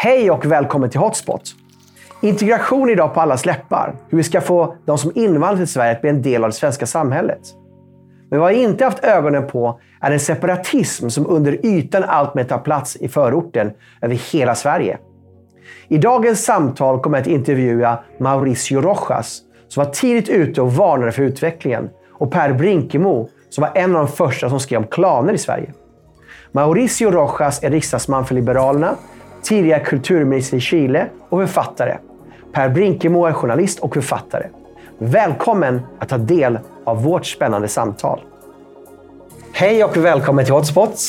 Hej och välkommen till Hotspot! Integration idag på allas läppar. Hur vi ska få de som invandrat till Sverige att bli en del av det svenska samhället. Men vad vi inte haft ögonen på är en separatism som under ytan alltmer tar plats i förorten över hela Sverige. I dagens samtal kommer jag att intervjua Mauricio Rojas som var tidigt ute och varnade för utvecklingen och Per Brinkemo som var en av de första som skrev om klaner i Sverige. Mauricio Rojas är riksdagsman för Liberalerna, tidigare kulturminister i Chile och författare. Per Brinkemo är journalist och författare. Välkommen att ta del av vårt spännande samtal. Hej och välkommen till Hotspot,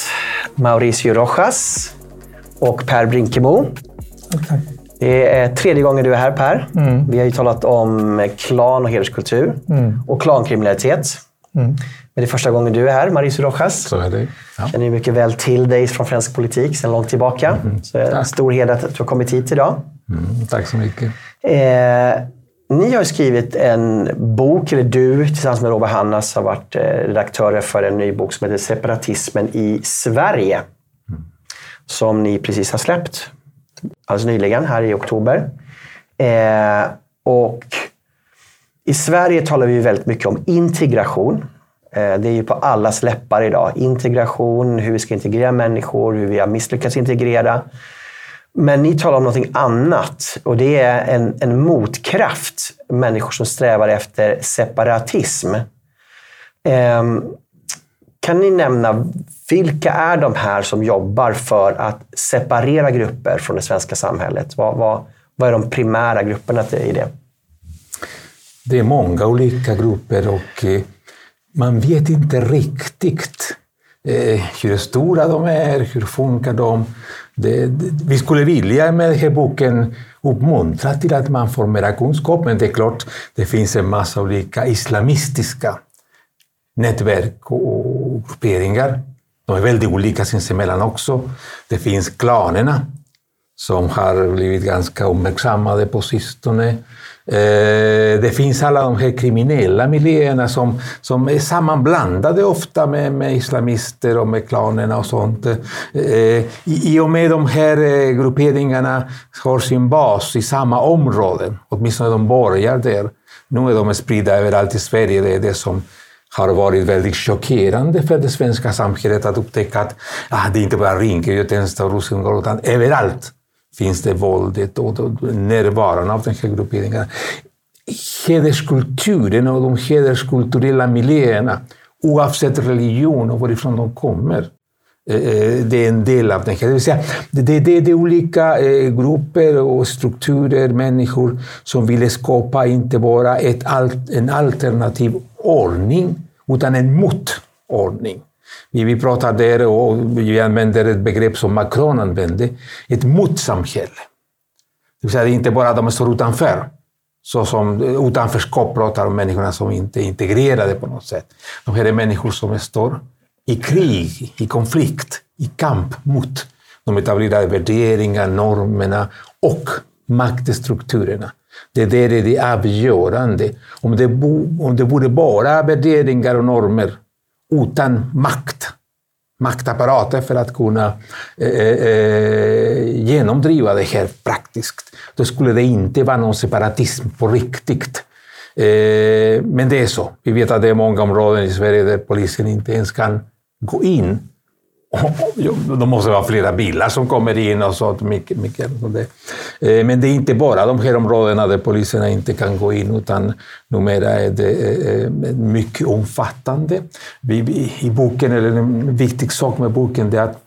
Mauricio Rojas och Per Brinkemo. Tack. Det är tredje gången du är här Per. Mm. Vi har ju talat om klan och hederskultur Mm. och klankriminalitet. Mm. Men det är första gången du är här, Mauricio Rojas. Så är det. Ja. känner ju mycket väl till dig från fransk politik sedan långt tillbaka. Så det är en stor heder att du har kommit hit idag. Mm, tack så mycket. Eh, ni har skrivit en bok, eller du tillsammans med Robert Hannas har varit eh, redaktörer för en ny bok som heter Separatismen i Sverige. Som ni precis har släppt alldeles nyligen, här i oktober. Eh, och i Sverige talar vi väldigt mycket om integration. Eh, det är ju på allas läppar idag. Integration, hur vi ska integrera människor, hur vi har misslyckats integrera. Men ni talar om någonting annat och det är en, en motkraft. Människor som strävar efter separatism. Ehm, kan ni nämna vilka är de här som jobbar för att separera grupper från det svenska samhället? Vad, vad, vad är de primära grupperna i det? Det är många olika grupper och eh, man vet inte riktigt eh, hur stora de är, hur funkar de. Det, det, vi skulle vilja med den här boken uppmuntra till att man får mera kunskap, men det är klart, det finns en massa olika islamistiska nätverk och grupperingar. De är väldigt olika sinsemellan också. Det finns klanerna som har blivit ganska uppmärksammade på sistone. Eh, det finns alla de här kriminella miljöerna som, som är sammanblandade ofta med, med islamister och med klanerna och sånt. Eh, I, I och med de här eh, grupperingarna har sin bas i samma område, åtminstone de börjar där. Nu är de spridda överallt i Sverige, det är det som har varit väldigt chockerande för det svenska samhället att upptäcka att ah, det är inte bara Rinkeby, Tensta och Rosengård, utan överallt finns det våldet och närvaron av den här grupperingen. Hederskulturen och de hederskulturella miljöerna, oavsett religion och varifrån de kommer, eh, eh, det är en del av den här. Det vill säga, det, det, det, är olika eh, grupper och strukturer, människor som vill skapa inte bara ett, en alternativ ordning, utan en motordning. Vi, pratar där och vi använder ett begrepp som Macron använde, ett motsamhälle. Det vill säga, det är inte bara de som står utanför. Så som utanförskap pratar om människorna som inte är integrerade på något sätt. De här är människor som står i krig, i konflikt, i kamp mot de etablerade värderingarna, normerna och maktstrukturerna. Det där är det avgörande. Om det, bo, om det vore bara värderingar och normer utan makt, maktapparater för att kunna eh, eh, eh, genomdriva det här praktiskt, då skulle det inte vara någon separatism på riktigt. Eh, men det är så. Vi vet att det är många områden i Sverige där polisen inte ens kan gå in. Då måste det vara flera bilar som kommer in och sånt. Det. Eh, men det är inte bara de här områdena där poliserna inte kan gå in, utan numera är det eh, eh, mycket omfattande. I boken, eller en viktig sak med boken, det är att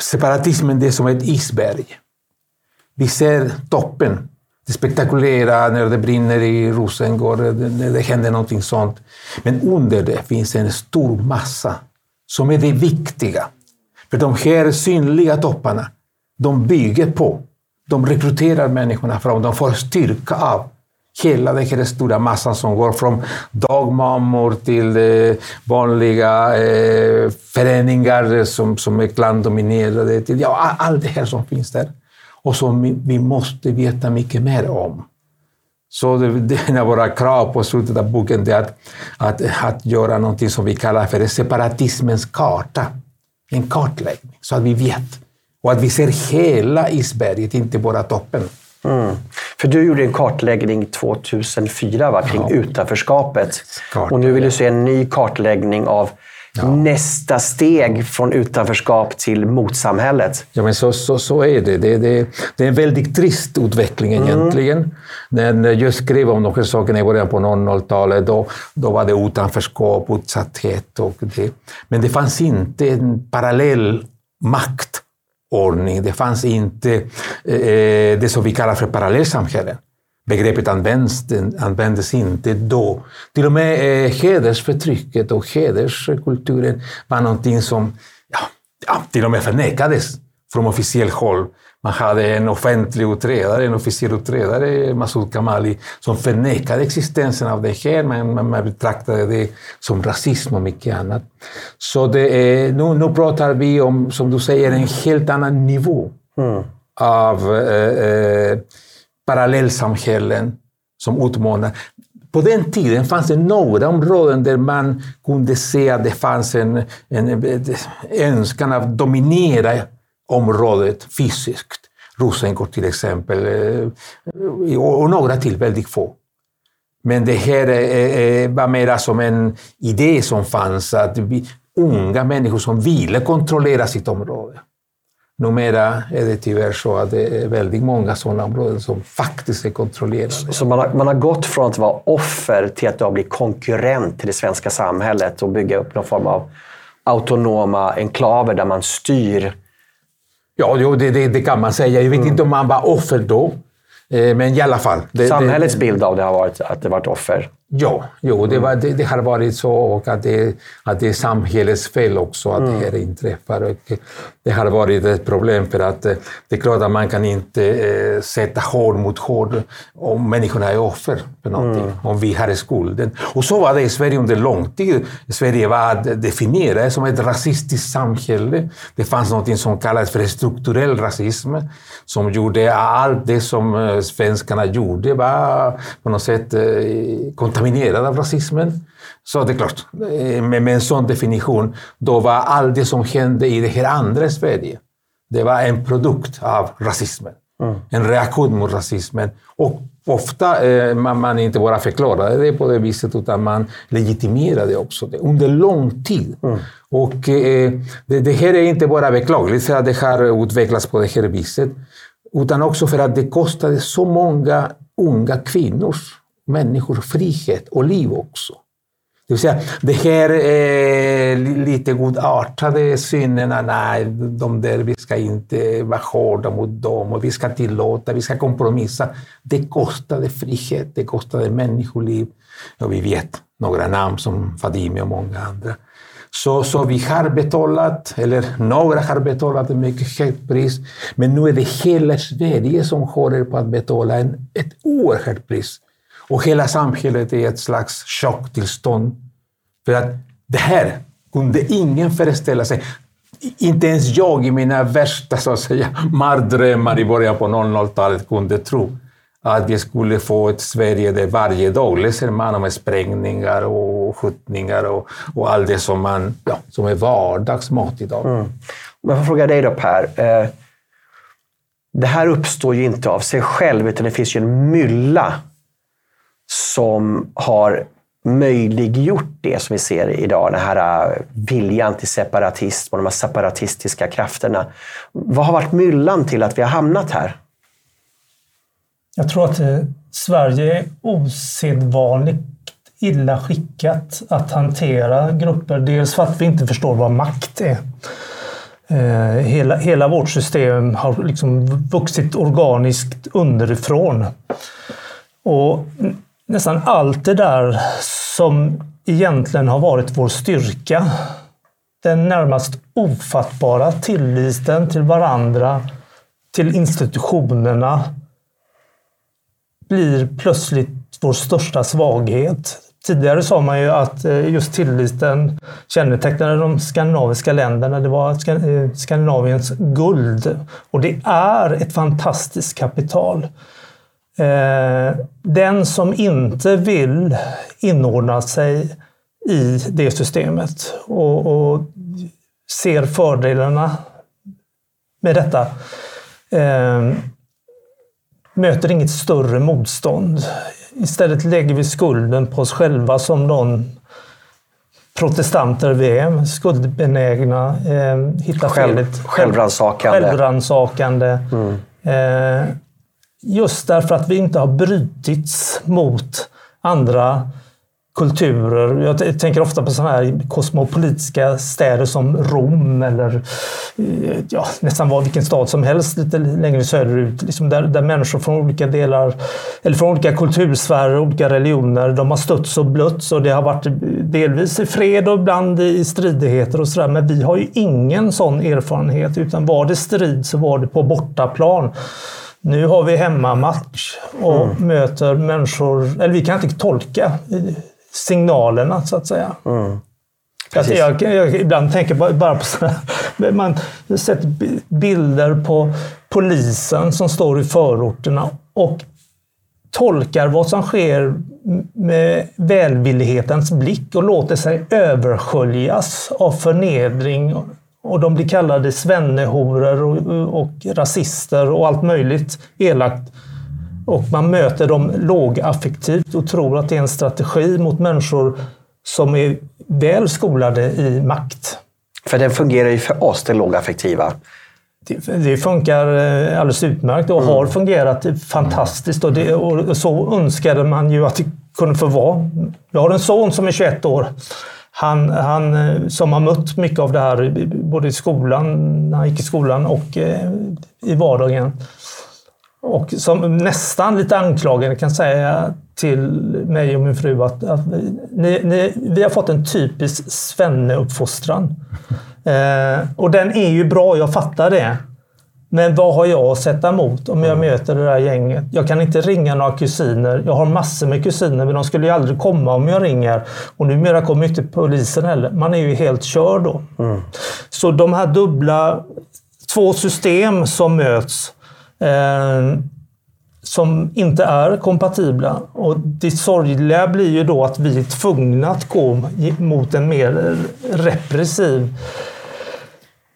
separatismen det är som ett isberg. Vi ser toppen, det spektakulära när det brinner i Rosengård, när det händer någonting sånt. Men under det finns en stor massa som är det viktiga. För de här synliga topparna, de bygger på, de rekryterar människorna fram, de får styrka av hela den här stora massan som går från dagmammor till eh, vanliga eh, föreningar som, som är klandominerade, till ja, allt det här som finns där. Och som vi, vi måste veta mycket mer om. Så det, det är en av våra krav på slutet av boken är att, att, att göra någonting som vi kallar för separatismens karta. En kartläggning, så att vi vet Och att vi ser hela isberget, inte bara toppen. Mm. För du gjorde en kartläggning 2004 va, kring ja. utanförskapet. Och nu vill du se en ny kartläggning av Ja. nästa steg från utanförskap till motsamhället. Ja, men så, så, så är det. Det, det. det är en väldigt trist utveckling mm. egentligen. När jag skrev om de här sakerna i början på 00-talet, då, då var det utanförskap, utsatthet och det. Men det fanns inte en parallell maktordning. Det fanns inte eh, det som vi kallar för parallellsamhällen. Begreppet används, användes inte då. Till och med eh, hedersförtrycket och hederskulturen var någonting som ja, ja, till och med förnekades från officiell håll. Man hade en offentlig utredare, en officiell utredare, Masoud Kamali, som förnekade existensen av det här, men man betraktade det som rasism och mycket annat. Så det är, nu, nu pratar vi om, som du säger, en helt annan nivå mm. av eh, eh parallellsamhällen som utmanar. På den tiden fanns det några områden där man kunde se att det fanns en, en önskan att dominera området fysiskt. Rosengård till exempel, eh, och några till, väldigt få. Men det här var mer som en idé som fanns, att vi, unga människor som ville kontrollera sitt område. Numera är det tyvärr så att det är väldigt många sådana områden som faktiskt är kontrollerade. Så man har, man har gått från att vara offer till att bli konkurrent till det svenska samhället och bygga upp någon form av autonoma enklaver där man styr? Ja, jo, det, det, det kan man säga. Jag vet mm. inte om man var offer då, eh, men i alla fall. Det, Samhällets bild av det har varit att det varit offer? Ja, jo, det, var, det, det, har varit så och att det, att det är samhällets fel också att mm. det här inträffar. Och det har varit ett problem för att eh, det är klart att man kan inte eh, sätta hård mot hård om människorna är offer för någonting, mm. om vi har skulden. Och så var det i Sverige under lång tid. Sverige var definierat som ett rasistiskt samhälle. Det fanns något som kallades för strukturell rasism som gjorde allt det som eh, svenskarna gjorde var på något sätt kontaminerad av rasismen. Så det är klart, eh, med, en sån definition, då var allt det som hände i det här andra Sverige, det var en produkt av rasismen. Mm. En reaktion mot rasismen. Och ofta eh, man, man inte bara förklarade det på det viset, utan man legitimerade också det under lång tid. Mm. Och eh, det, det, här är inte bara beklagligt för att det har utvecklats på det här viset, utan också för att det kostade så många unga kvinnors Människors frihet och liv också. Det vill säga, det här eh, lite godartade synerna, nej, de där, vi ska inte vara hårda mot dem och vi ska tillåta, vi ska kompromissa. Det kostade frihet, det kostade människoliv. Och vi vet några namn som Fadime och många andra. Så, så vi har betalat, eller några har betalat ett mycket högt pris, men nu är det hela Sverige som håller på att betala en, ett oerhört pris och hela samhället är i ett slags chocktillstånd. För att det här kunde ingen föreställa sig. Inte ens jag i mina värsta så att säga, mardrömmar i början på 00-talet kunde tro att vi skulle få ett Sverige där varje dag läser man om sprängningar och skjutningar och, och allt det som, man, ja, som är vardagsmat idag. Mm. Jag får fråga dig då Per. Eh, det här uppstår ju inte av sig själv, utan det finns ju en mylla som har möjliggjort det som vi ser idag, den här äh, viljan till separatism och de här separatistiska krafterna. Vad har varit myllan till att vi har hamnat här? Jag tror att äh, Sverige är osedvanligt illa skickat att hantera grupper. Dels för att vi inte förstår vad makt är. Äh, hela, hela vårt system har liksom vuxit organiskt underifrån. Och nästan allt det där som egentligen har varit vår styrka. Den närmast ofattbara tilliten till varandra, till institutionerna, blir plötsligt vår största svaghet. Tidigare sa man ju att eh, just tilliten kännetecknade de skandinaviska länderna. Det var eh, Skandinaviens guld. Och det är ett fantastiskt kapital. Eh, den som inte vill inordna sig i det systemet och, och ser fördelarna med detta eh, möter inget större motstånd. Istället lägger vi skulden på oss själva som de protestanter vi är. Skuldbenägna, eh, hittar Själv, felet. Självrannsakande. Mm. Eh, just därför att vi inte har brutits mot andra kulturer. Jag tänker ofta på sådana här kosmopolitiska städer som Rom eller eh, ja, nästan var vilken stad som helst lite längre söderut. Liksom där, där människor från olika delar, eller från olika kultursfärer, olika religioner, de har stötts och blötts och det har varit delvis i fred och ibland i stridigheter och sådär. Men vi har ju ingen sån erfarenhet utan var det strid så var det på bortaplan. Nu har vi hemmamatch och mm. möter människor, eller vi kan inte tolka signalerna så att säga. Mm. Jag, jag, jag, ibland tänker bara på sådana Man har sett bilder på polisen som står i förorterna och tolkar vad som sker med välvillighetens blick och låter sig översköljas av förnedring. Och de blir kallade svennehoror och, och rasister och allt möjligt elakt. Och man möter dem lågaffektivt och tror att det är en strategi mot människor som är väl skolade i makt. För den fungerar ju för oss, det lågaffektiva. Det, det funkar eh, alldeles utmärkt och mm. har fungerat fantastiskt. Och, det, och, så önskade man ju att det kunde få vara. Jag har en son som är 21 år. Han, han eh, som har mött mycket av det här både i skolan, när han gick i skolan och eh, i vardagen. Och som nästan lite anklagande kan säga till mig och min fru att, att ni, ni, vi har fått en typisk svenneuppfostran. Eh, och den är ju bra, jag fattar det. Men vad har jag att sätta emot om jag mm. möter det där gänget? Jag kan inte ringa några kusiner. Jag har massor med kusiner, men de skulle ju aldrig komma om jag ringer. Och numera kommer inte polisen heller. Man är ju helt körd då. Mm. Så de här dubbla, två system som möts eh, som inte är kompatibla. Och det sorgliga blir ju då att vi är tvungna att gå mot en mer repressiv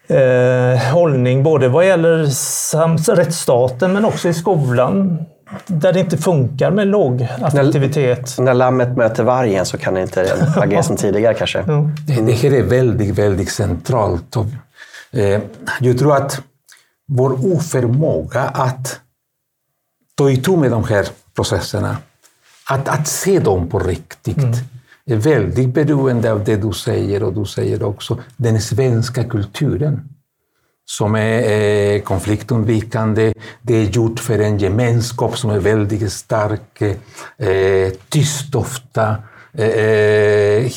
eh, hållning, både vad gäller rättsstaten men också i skolan. Där det inte funkar med låg aktivitet. När, när lammet möter vargen så kan det inte agera som tidigare kanske. Mm. Det, det här är väldigt, väldigt centralt. Eh, jag tror att vår oförmåga att ta itu med de här processerna, att, att se dem på riktigt, mm. Är väldigt beroende av det du säger och du säger också den svenska kulturen som är konfliktundvikande. Det är gjort för en gemenskap som är väldigt stark, eh, tyst ofta. Eh,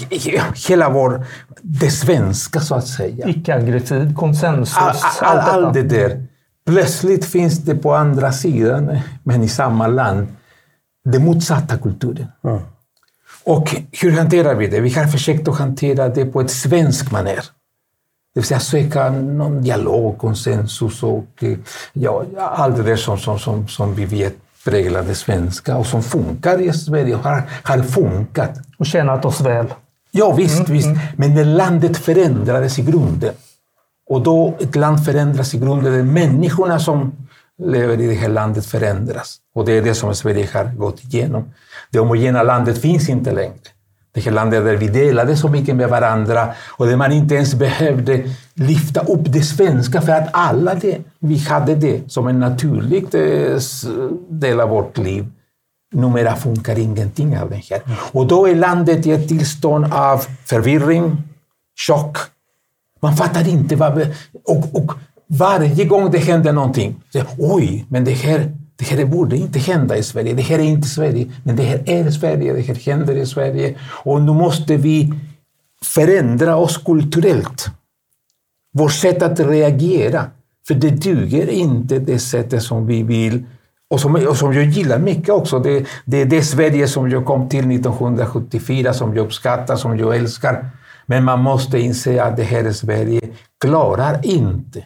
hela vår, det svenska så att säga. Icke-aggressiv konsensus. All, all, all, all det där. Plötsligt finns det på andra sidan, men i samma land, den motsatta kulturen. Mm. Och hur hanterar vi det? Vi har försökt att hantera det på ett svenskt manér. Det vill säga söka någon dialog, konsensus och ja, allt det där som, som, som, som vi vet präglar det svenska och som funkar i Sverige och har, har funkat. Och tjänat oss väl. Ja, visst, mm, visst. Mm. Men när landet förändrades i grunden och då ett land förändras i grunden, människorna som lever i det här landet förändras. Och det är det som Sverige har gått igenom. Det homogena landet finns inte längre. Det här landet där vi delade så mycket med varandra och där man inte ens behövde lyfta upp det svenska för att alla det, vi hade det som en naturlig eh, del av vårt liv. Numera funkar ingenting av det här. Och då är landet i ett tillstånd av förvirring, chock, man fattar inte vad... Och, och varje gång det händer någonting, så, oj, men det här, det här borde inte hända i Sverige. Det här är inte Sverige, men det här är Sverige. Det här händer i Sverige. Och nu måste vi förändra oss kulturellt. Vårt sätt att reagera. För det duger inte det sättet som vi vill och som, och som jag gillar mycket också. Det, det är det Sverige som jag kom till 1974, som jag uppskattar, som jag älskar. Men man måste inse att det här Sverige klarar inte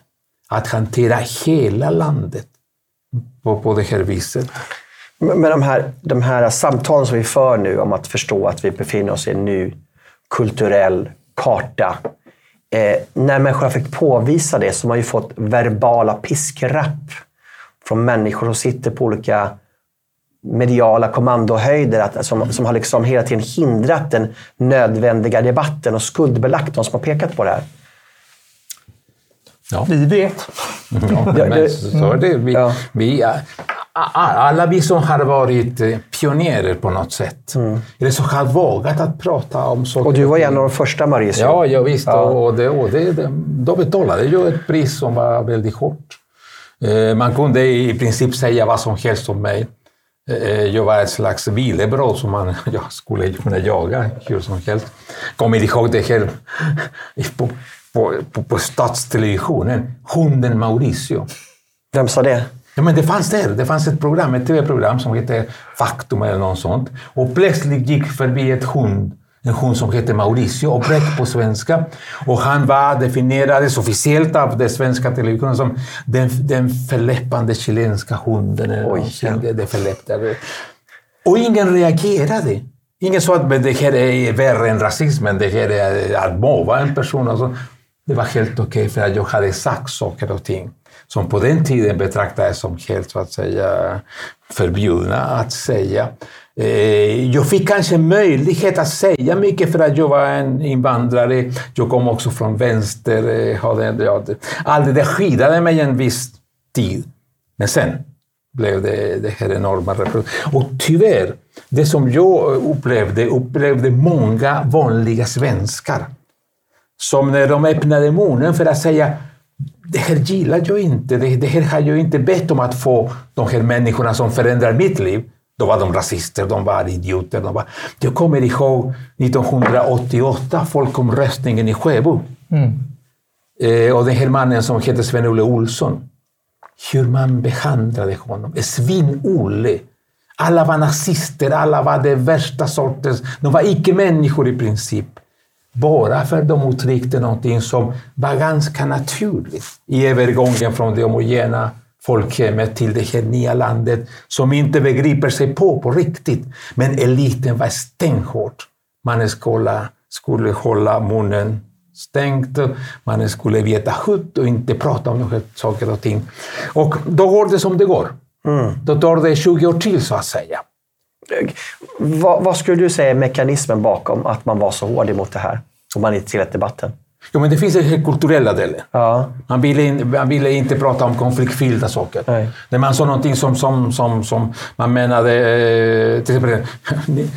att hantera hela landet på, på det här viset. Men de här, de här samtalen som vi för nu om att förstå att vi befinner oss i en ny kulturell karta. eh, när människor fick påvisa det så har man ju fått verbala piskrapp från människor som sitter på olika mediala kommandohöjder att, som, som har liksom hela tiden hindrat den nödvändiga debatten och skuldbelagt de som har pekat på det här. Ja. Vi vet. Ja, men så är det. Vi, ja. vi, alla vi som har varit eh, pionjärer på något sätt, mm. eller som har vågat att prata om saker. Och du var en av de första Mauricio. Ja, ja visst. Ja. Och det, och det, det, de betalade ju ett pris som var väldigt hårt. Eh, man kunde i princip säga vad som helst om mig. Eh, jag var ett slags vilebröd som man jag skulle kunna jaga hur som helst. Kommer ihåg det här på, på, på, statstelevisionen, hunden Mauricio. Vem sa det? Ja, men det fanns där. Det fanns ett program, ett tv-program som hette Faktum eller något sånt. Och plötsligt gick förbi ett hund, en hund som hette Mauricio, och brett på svenska. Och han var definierades officiellt av den svenska televisionen som den, den förläppande chilenska hunden. Eller Oj, ja. det, det förläppade. Och ingen reagerade. Ingen sa att det här är värre än rasismen, det här är att mobba en person. Alltså, det var helt okej okay för att jag hade sagt saker och ting som på den tiden betraktades som helt så att säga, förbjudna att säga. Eh, jag fick kanske möjlighet att säga mycket för att jag var en invandrare. Jag kom också från vänster. Eh, allt det där skyddade mig en viss tid. Men sen blev det, det här enorma Och tyvärr, det som jag upplevde, upplevde många vanliga svenskar. Som när de öppnade munnen för att säga det här gillar jag inte. Det, det här har jag inte bett om att få de här människorna som förändrar mitt liv. Då var de rasister, de var idioter. De var... Jag kommer ihåg 1988, folkomröstningen i Sjöbo. Mm. Eh, och den här mannen som hette Sven-Olle Olsson. Hur man behandlade honom. Svin-Olle. Alla var nazister, alla var det värsta sortens. De var icke-människor i princip. Bara för de uttryckte någonting som var ganska naturligt i övergången från det homogena folkhemmet till det här nya landet som inte begriper sig på på riktigt. Men eliten var stenhård. Man skulle, skulle hålla munnen stängt, man skulle veta hut och inte prata om de saker och ting. Och då går det som det går. Mm. Då tar det 20 år till så att säga. Vad, vad, skulle du säga är mekanismen bakom att man var så hård emot det här? Och man inte tillät debatten? Jo, men det finns en kulturella delen. Ja. Man, ville, man ville inte prata om konfliktfyllda saker. Nej. När man sa någonting som, som, som, som man menade... Eh, till exempel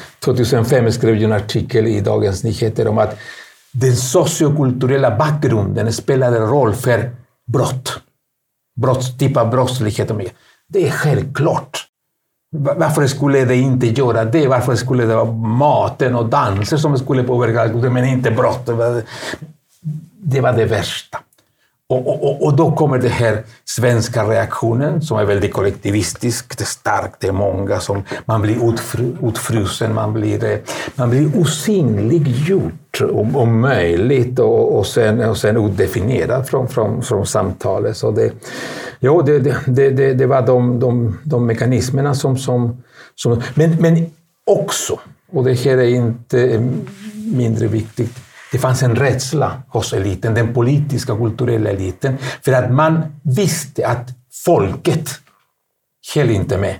2005 skrev jag en artikel i Dagens Nyheter om att den sociokulturella bakgrunden spelade roll för brott. Brott, typ av brottslighet. Det är självklart. Varför skulle det inte göra det? Varför skulle det vara maten och danser som skulle påverka kulturen, men inte brott? Det var det värsta. Och, och, och, då kommer den här svenska reaktionen som är väldigt kollektivistisk. Det är starkt, det är många som... Man blir utfru, utfrusen, man blir, eh, man blir osynliggjort om, om möjligt och, och, sen, och sen odefinierad från, från, från samtalet. Så det, jo, det, det, det, det var de, de, de mekanismerna som... som, som men, men också, och det här är inte mindre viktigt, det fanns en rädsla hos eliten, den politiska och kulturella eliten, för att man visste att folket höll inte med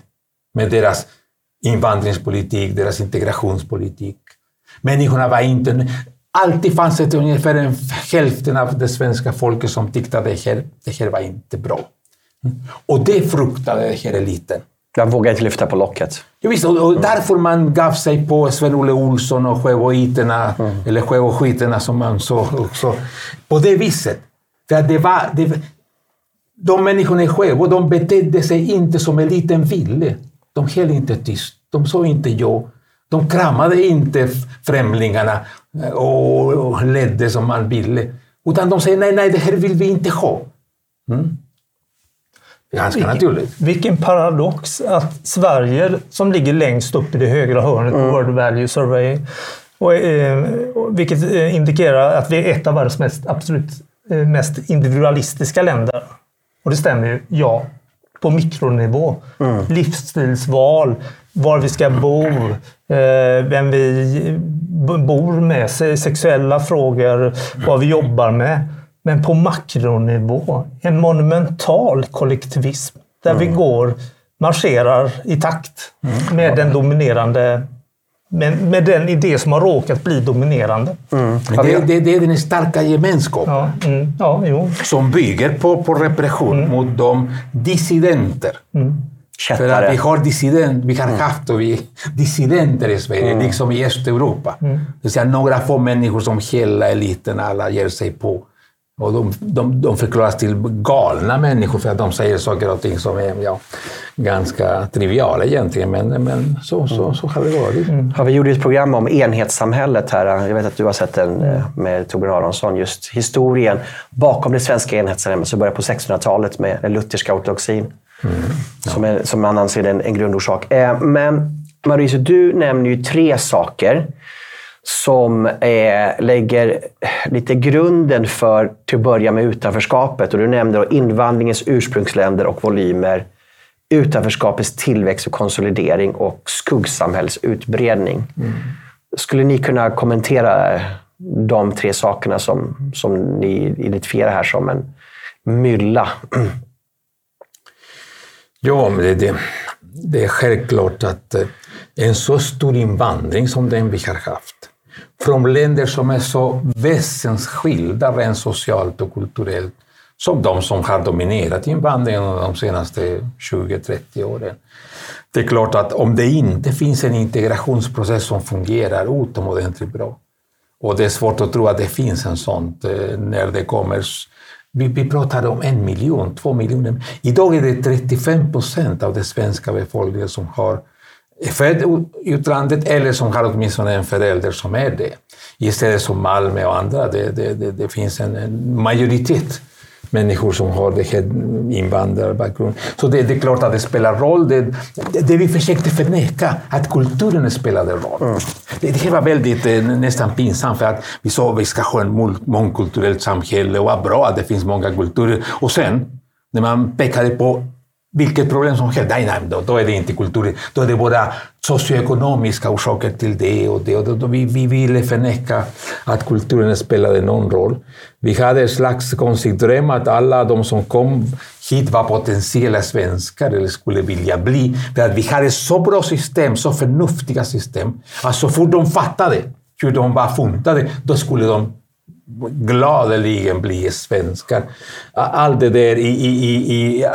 med deras invandringspolitik, deras integrationspolitik. Människorna var inte... Alltid fanns det ungefär en hälften av det svenska folket som tyckte att det här, det här var inte bra. Och det fruktade den här eliten. Jag vågar inte lyfta på locket. Ja, visst, och, och därför man gav sig på Sven-Olle Olsson och sjöboiterna, mm. eller sjöboskiterna som man sa också. På det viset. För att det var, det, de människorna i Sjöbo, de betedde sig inte som eliten ville. De höll inte tyst. De sa inte ja. De kramade inte främlingarna eh, och, och ledde som man ville. Utan de säger nej, nej, det här vill vi inte ha. Mm. Ganska vilken, naturligt. Vilken paradox att Sverige, som ligger längst upp i det högra hörnet på mm. World Value Survey, och, eh, vilket eh, indikerar att vi är ett av världens mest, absolut eh, mest individualistiska länder. Och det stämmer ju, ja. På mikronivå. Mm. Livsstilsval, var vi ska bo, eh, vem vi bor med, sexuella frågor, vad vi jobbar med. Men på makronivå, en monumental kollektivism där mm. vi går, marscherar i takt mm. med den dominerande med, med den idé som har råkat bli dominerande. Mm. Det, det, det, är den starka gemenskapen ja, mm, ja, som bygger på, på repression mm. mot de dissidenter. Mm. För att vi har, dissident, vi har mm. haft och vi, dissidenter i Sverige, mm. liksom i Östeuropa. Mm. Det vill säga några få människor som hela eliten alla ger sig på. Och de, de, de förklaras till galna människor för att de säger saker och ting som är ja, ganska triviala egentligen. Men, men så, så, så har det varit. Mm. Ja, vi gjorde ett program om enhetssamhället här. Jag vet att du har sett den eh, med Torbjörn Aronsson. Just historien bakom det svenska enhetssamhället som började på 1600-talet med den lutherska ortodoxin. Mm. Ja. Som, är, som man anser är en, en grundorsak. Eh, men Mauricio, du nämner ju tre saker som eh, lägger lite grunden för, till att börja med, utanförskapet. Och du nämnde invandringens ursprungsländer och volymer, utanförskapets tillväxt och konsolidering och skuggsamhällets utbredning. Mm. Skulle ni kunna kommentera de tre sakerna som, som ni identifierar här som en mylla? Ja, men det, det, det är självklart att eh, en så stor invandring som den vi har haft från länder som är så väsensskilda rent socialt och kulturellt som de som har dominerat invandringen de senaste 20-30 åren. Det är klart att om det inte finns en integrationsprocess som fungerar utomordentligt bra, och det är svårt att tro att det finns en sån eh, när det kommer vi, vi pratar om en miljon, två miljoner. Idag är det 35 procent av den svenska befolkningen som har är född i utlandet eller som har åtminstone en förälder som är det. Istället som Malmö och andra, det, det, det, det finns en, en, majoritet människor som har det här invandrarbakgrund. Så det, det, är klart att det spelar roll. Det, det, vi försökte förneka, att kulturen spelade roll. Mm. Det, det var väldigt eh, nästan pinsamt för att vi sa att vi ska ha ett mångkulturellt samhälle och vad bra att det finns många kulturer. Och sen, när man pekade på vilket problem som helst. Nej, nej, då, då är det inte kultur. Då är det bara socioekonomiska orsaker till det och det. Och då, då vi, vi ville förneka att kulturen spelade någon roll. Vi hade en slags konstig dröm att alla de som kom hit var potentiella svenskar eller skulle vilja bli. För att vi hade så bra system, så förnuftiga system, att så fort de fattade hur de var funtade, då skulle de gladeligen bli svenskar. Allt det där i, i, i,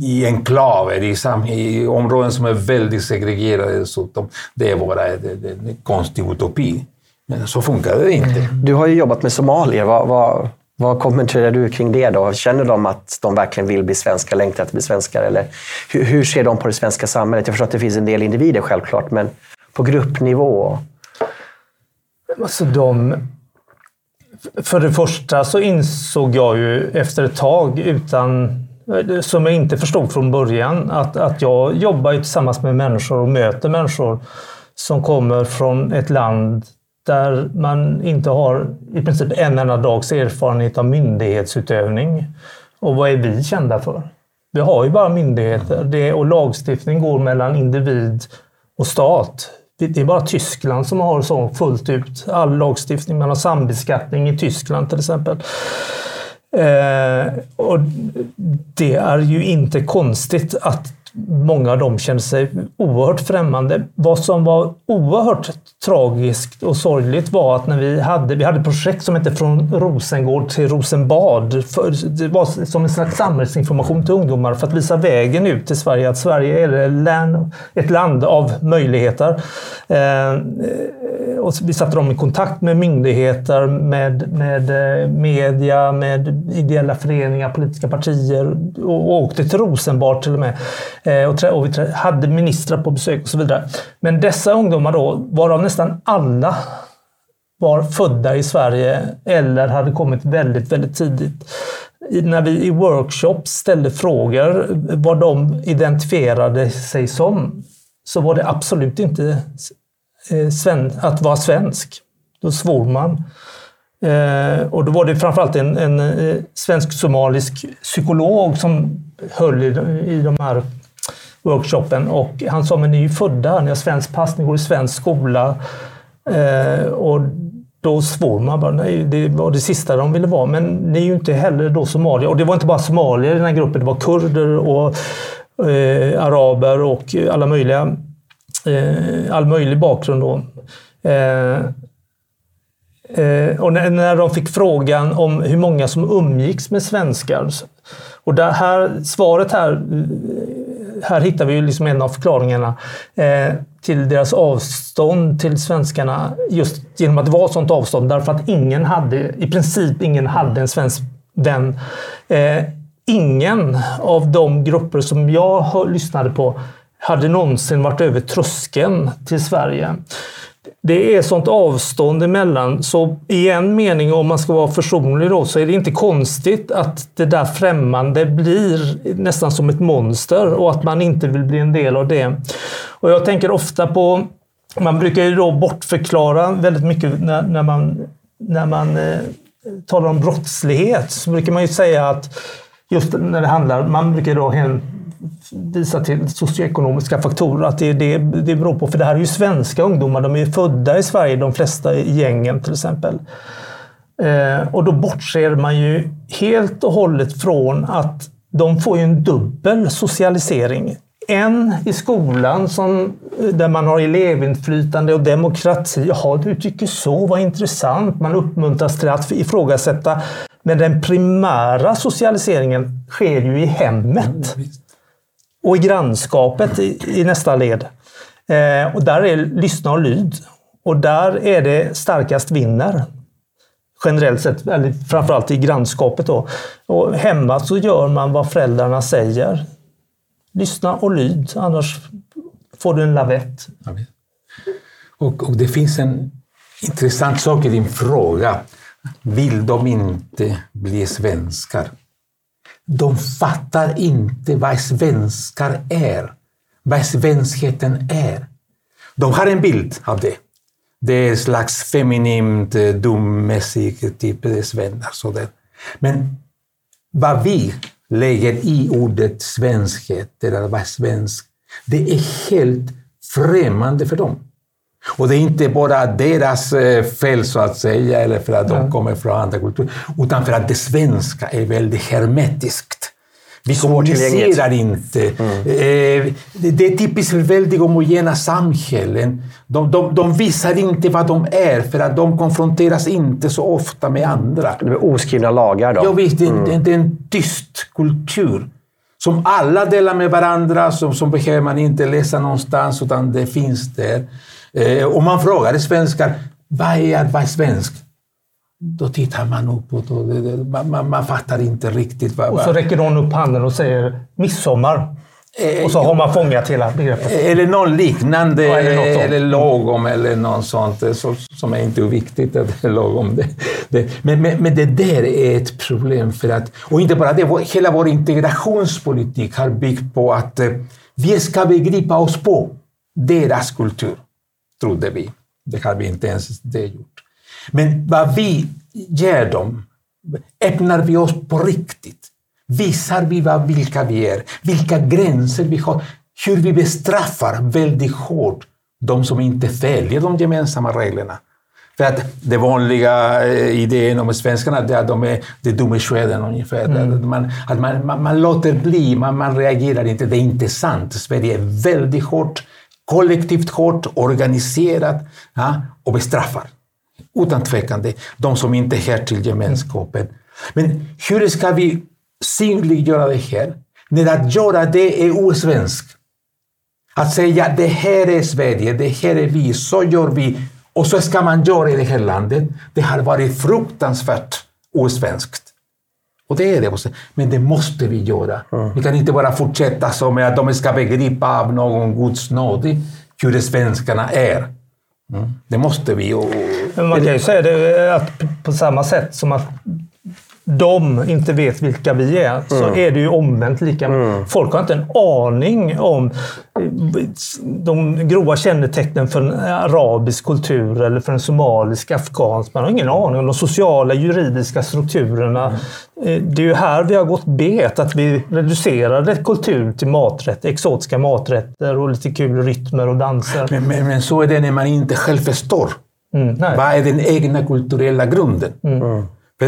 i enklaver, i, sam, i områden som är väldigt segregerade dessutom, det var en konstig utopi. Men så funkar det inte. Du har ju jobbat med somalier. Vad, vad, vad kommenterar du kring det? då? Känner de att de verkligen vill bli svenskar, längtar att bli svenskar? Eller hur, hur ser de på det svenska samhället? Jag förstår att det finns en del individer självklart, men på gruppnivå? Alltså de för det första så insåg jag ju efter ett tag, utan, som jag inte förstod från början, att, att jag jobbar tillsammans med människor och möter människor som kommer från ett land där man inte har i princip en enda dags erfarenhet av myndighetsutövning. Och vad är vi kända för? Vi har ju bara myndigheter det, och lagstiftning går mellan individ och stat. Det är bara Tyskland som har så fullt ut all lagstiftning. Man har sambeskattning i Tyskland till exempel. Eh, och det är ju inte konstigt att många av dem kände sig oerhört främmande. Vad som var oerhört tragiskt och sorgligt var att när vi hade, vi hade ett projekt som hette Från Rosengård till Rosenbad. För, det var som en slags samhällsinformation till ungdomar för att visa vägen ut till Sverige. Att Sverige är ett land av möjligheter. Eh, och vi satte dem i kontakt med myndigheter, med, med eh, media, med ideella föreningar, politiska partier och, och åkte till Rosenbad till och med. Eh, och, och vi hade ministrar på besök och så vidare. Men dessa ungdomar då, varav nästan alla var födda i Sverige eller hade kommit väldigt, väldigt tidigt. När vi i workshops ställde frågor vad de identifierade sig som så var det absolut inte Eh, att vara svensk. Då svor man. Eh, och då var det framförallt en, en eh, svensk-somalisk psykolog som höll i, i de här workshopen. Och han sa, men ni är ju födda här, ni har svensk pass, ni går i svensk skola. Eh, och då svor man bara, nej, det var det sista de ville vara. Men ni är ju inte heller då somalier. Och det var inte bara somalier i den här gruppen, det var kurder och eh, araber och alla möjliga, eh, all möjlig bakgrund. Då. Eh, eh, och när, när de fick frågan om hur många som umgicks med svenskar. Och det här, svaret här, eh, här hittar vi ju liksom en av förklaringarna eh, till deras avstånd till svenskarna just genom att det var sånt avstånd. Därför att ingen hade, i princip ingen hade en svensk vän. Eh, ingen av de grupper som jag lyssnade på hade någonsin varit över tröskeln till Sverige. Det är sånt avstånd emellan, så i en mening, om man ska vara försonlig då, så är det inte konstigt att det där främmande blir nästan som ett monster och att man inte vill bli en del av det. Och jag tänker ofta på, man brukar ju då bortförklara väldigt mycket när, när man, när man eh, talar om brottslighet, så brukar man ju säga att just när det handlar, man brukar då visa till socioekonomiska faktorer. Att det, det, det beror på, för det här är ju svenska ungdomar. De är födda i Sverige, de flesta i gängen till exempel. Eh, och då bortser man ju helt och hållet från att de får ju en dubbel socialisering. En i skolan som, där man har elevinflytande och demokrati. Jaha, du tycker så, vad intressant. Man uppmuntras till att ifrågasätta. Men den primära socialiseringen sker ju i hemmet. Och i grannskapet i, i nästa led. Eh, och där är lyssna och lyd. Och där är det starkast vinner. Generellt sett, eller framförallt i grannskapet. Då. Och hemma så gör man vad föräldrarna säger. Lyssna och lyd, annars får du en lavett. Och, och det finns en intressant sak i din fråga. Vill de inte bli svenskar? De fattar inte vad svenskar är, vad svenskheten är. De har en bild av det. Det är en slags feminint, eh, dummässig typ eh, svennar. Sådär. Men vad vi lägger i ordet svenskhet, eller vad svensk, det är helt främmande för dem. Och det är inte bara deras eh, fel så att säga, eller för att de kommer från andra kulturer, utan för att det svenska är väldigt hermetiskt. Vi kommunicerar inte. Mm. Eh, det är typiskt för väldigt homogena samhällen. De, de, de, visar inte vad de är, för att de konfronteras inte så ofta med andra. Det är oskrivna lagar då? Ja, visst. Det, mm. det är en tyst kultur som alla delar med varandra, som, som behöver man inte läsa någonstans, utan det finns där. Eh, om man frågar svenskar, vad är att vara svensk? Då tittar man uppåt och man, man, man fattar inte riktigt. Vad, och så räcker någon upp handen och säger midsommar. Och så har man fångat hela begreppet. Eller något liknande, ja, eller, eller lagom eller något sånt så, som är inte viktigt att det är lagom. Det, det, men, men, men, det där är ett problem för att, och inte bara det, hela vår integrationspolitik har byggt på att eh, vi ska begripa oss på deras kultur trodde vi. Det har vi inte ens det gjort. Men vad vi ger dem, öppnar vi oss på riktigt? Visar vi vad, vilka vi är? Vilka gränser vi har? Hur vi bestraffar väldigt hårt de som inte följer de gemensamma reglerna. För att det vanliga eh, idén om svenskarna är att de är de dumma skeden ungefär. Mm. Man, att man, man, man, låter bli, man, man reagerar inte. Det är inte sant. Sverige är väldigt hårt kollektivt hårt, organiserat ja, och bestraffar. Utan tvekan det, de som inte hör till gemenskapen. Men hur ska vi synliggöra det här? När att göra det är osvenskt. Att säga det här är Sverige, det här är vi, så gör vi och så ska man göra i det här landet. Det har varit fruktansvärt osvenskt. Och det är det. Men det måste vi göra. Mm. Vi kan inte bara fortsätta som att de ska begripa av någon Guds nåd hur svenskarna är. Mm. Det måste vi. Och, Men man kan ju säga det att på samma sätt som att de inte vet vilka vi är, så är det ju omvänt lika. Folk har inte en aning om eh, de grova kännetecknen för en arabisk kultur eller för en somalisk, afghansk. Man har ingen aning om de sociala, juridiska strukturerna. Eh, Det är ju här vi har gått bet, att vi reducerade kultur till maträtter, exotiska maträtter och lite kul rytmer och danser. Men, men, men så är det när man inte själv förstår. Mm, nej. Vad är den egna kulturella grunden?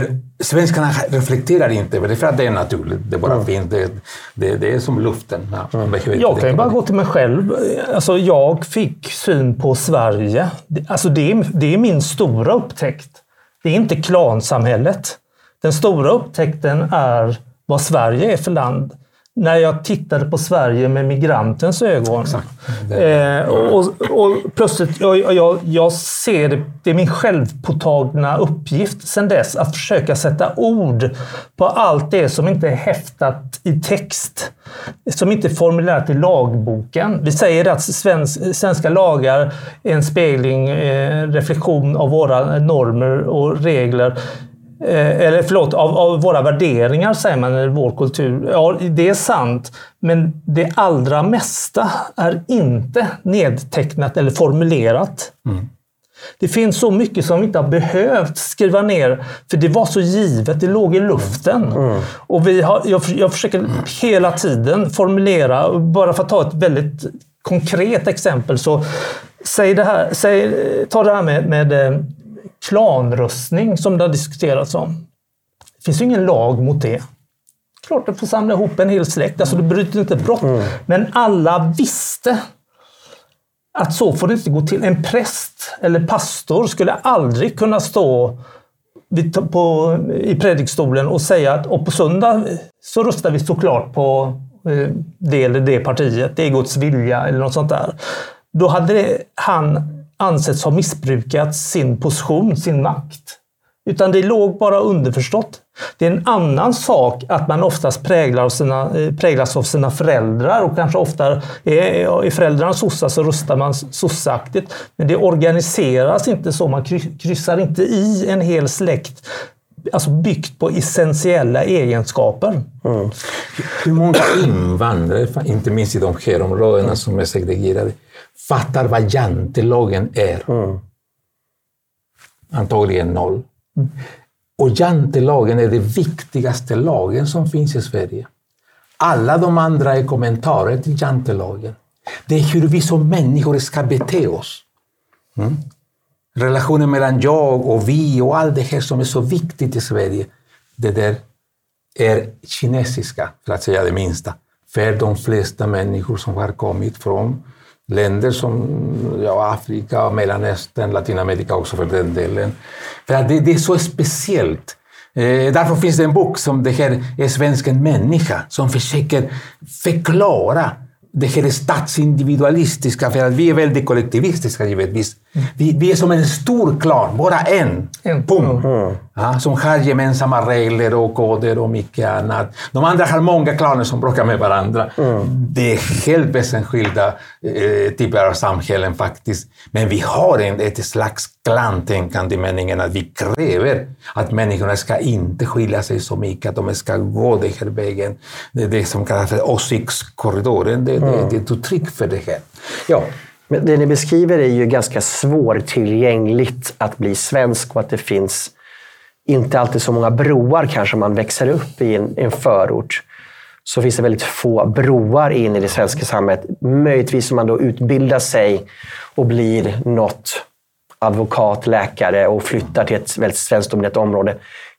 För svenskarna reflekterar inte för att det är naturligt. Det bara finns. Det, det, det är som luften. Ja, inte Jag kan ju bara gå till mig själv. Alltså, jag fick syn på Sverige. Det- Alltså, det, är, det är min stora upptäckt. Det är inte klansamhället. Den stora upptäckten är vad Sverige är för land. När jag tittade på Sverige med migrantens ögon. Eh, och, och plötsligt, jag, jag, jag ser det, det är min självpåtagna uppgift sedan dess att försöka sätta ord på allt det som inte är häftat i text. Som inte är formulerat i lagboken. Vi säger att svensk, svenska lagar är en spegling, eh, reflektion av våra normer och regler. Eh, eller förlåt, av, av våra värderingar säger man i vår kultur. Ja, det är sant. Men det allra mesta är inte nedtecknat eller formulerat. Det finns så mycket som vi inte har behövt skriva ner, för det var så givet, det låg i luften. Och vi har, jag, jag försöker hela tiden formulera, bara för att ta ett väldigt konkret exempel, så säg det här, säg, ta det här med, med eh, klanröstning som det har diskuterats om. Det finns ju ingen lag mot det. Klart du får samla ihop en hel släkt, alltså du bryter inte brott. Men alla visste att så får det inte gå till. En präst eller pastor skulle aldrig kunna stå vid- på, i predikstolen och säga att och på söndag så röstar vi såklart på eh, det eller det partiet. Det är Guds vilja eller något sånt där. Då hade det, han ansetts ha missbrukat sin position, sin makt. Utan det låg bara underförstått. Det är en annan sak att man oftast präglar av sina, eh, präglas av sina föräldrar och kanske ofta är, är föräldrarna sossar så röstar man sossaktigt. Men det organiseras inte så. Man kry- kryssar inte i en hel släkt alltså byggt på essentiella egenskaper. Hur många invandrare, inte minst i de här områdena som är segregerade, fattar vad jantelagen är? Antagligen noll. Och jantelagen är den viktigaste lagen som finns i Sverige. Alla de andra är kommentarer till jantelagen. Det är hur vi som människor ska bete oss. Mm. Relationen mellan jag och vi och allt det här som är så viktigt i Sverige. Det där är kinesiska, för att säga det minsta, för de flesta människor som har kommit från länder som ja, Afrika, Mellanöstern, Latinamerika också för den delen. För att det, det är så speciellt. Eh, därför finns det en bok som det här är svensken människa som försöker förklara det här statsindividualistiska, för att vi är väldigt kollektivistiska givetvis. Vi, vi är som en stor klan, bara en. En. Punkt. Ja, som har gemensamma regler och koder och mycket annat. De andra har många klaner som bråkar med varandra. Det är helt väsensskilda eh, typer av samhällen faktiskt. Men vi har en, ett slags klantänkande i meningen att vi kräver att människorna ska inte skilja sig så mycket, att de ska gå den här vägen. Det är det som kallas för åsiktskorridoren. Det, det, det är ett uttryck för det här. Ja, Men det ni beskriver är ju ganska svårtillgängligt att bli svensk och att det finns inte alltid så många broar kanske om man växer upp i en, en förort. Så finns det väldigt få broar in i det svenska samhället. Möjligtvis om man då utbildar sig och blir något advokat, läkare och flyttar till ett väldigt svenskdominerat område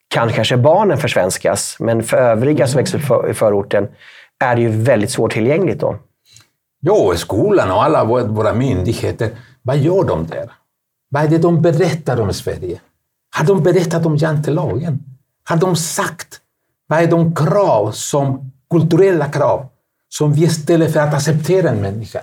kan kanske barnen försvenskas. Men för övriga som växer upp i förorten är det ju väldigt svårtillgängligt då. Jo, skolan och alla våra myndigheter, vad gör de där? Vad är det de berättar om Sverige? Har de berättat om jantelagen? Har de sagt vad är de krav, som, kulturella krav, som vi ställer för att acceptera en människa?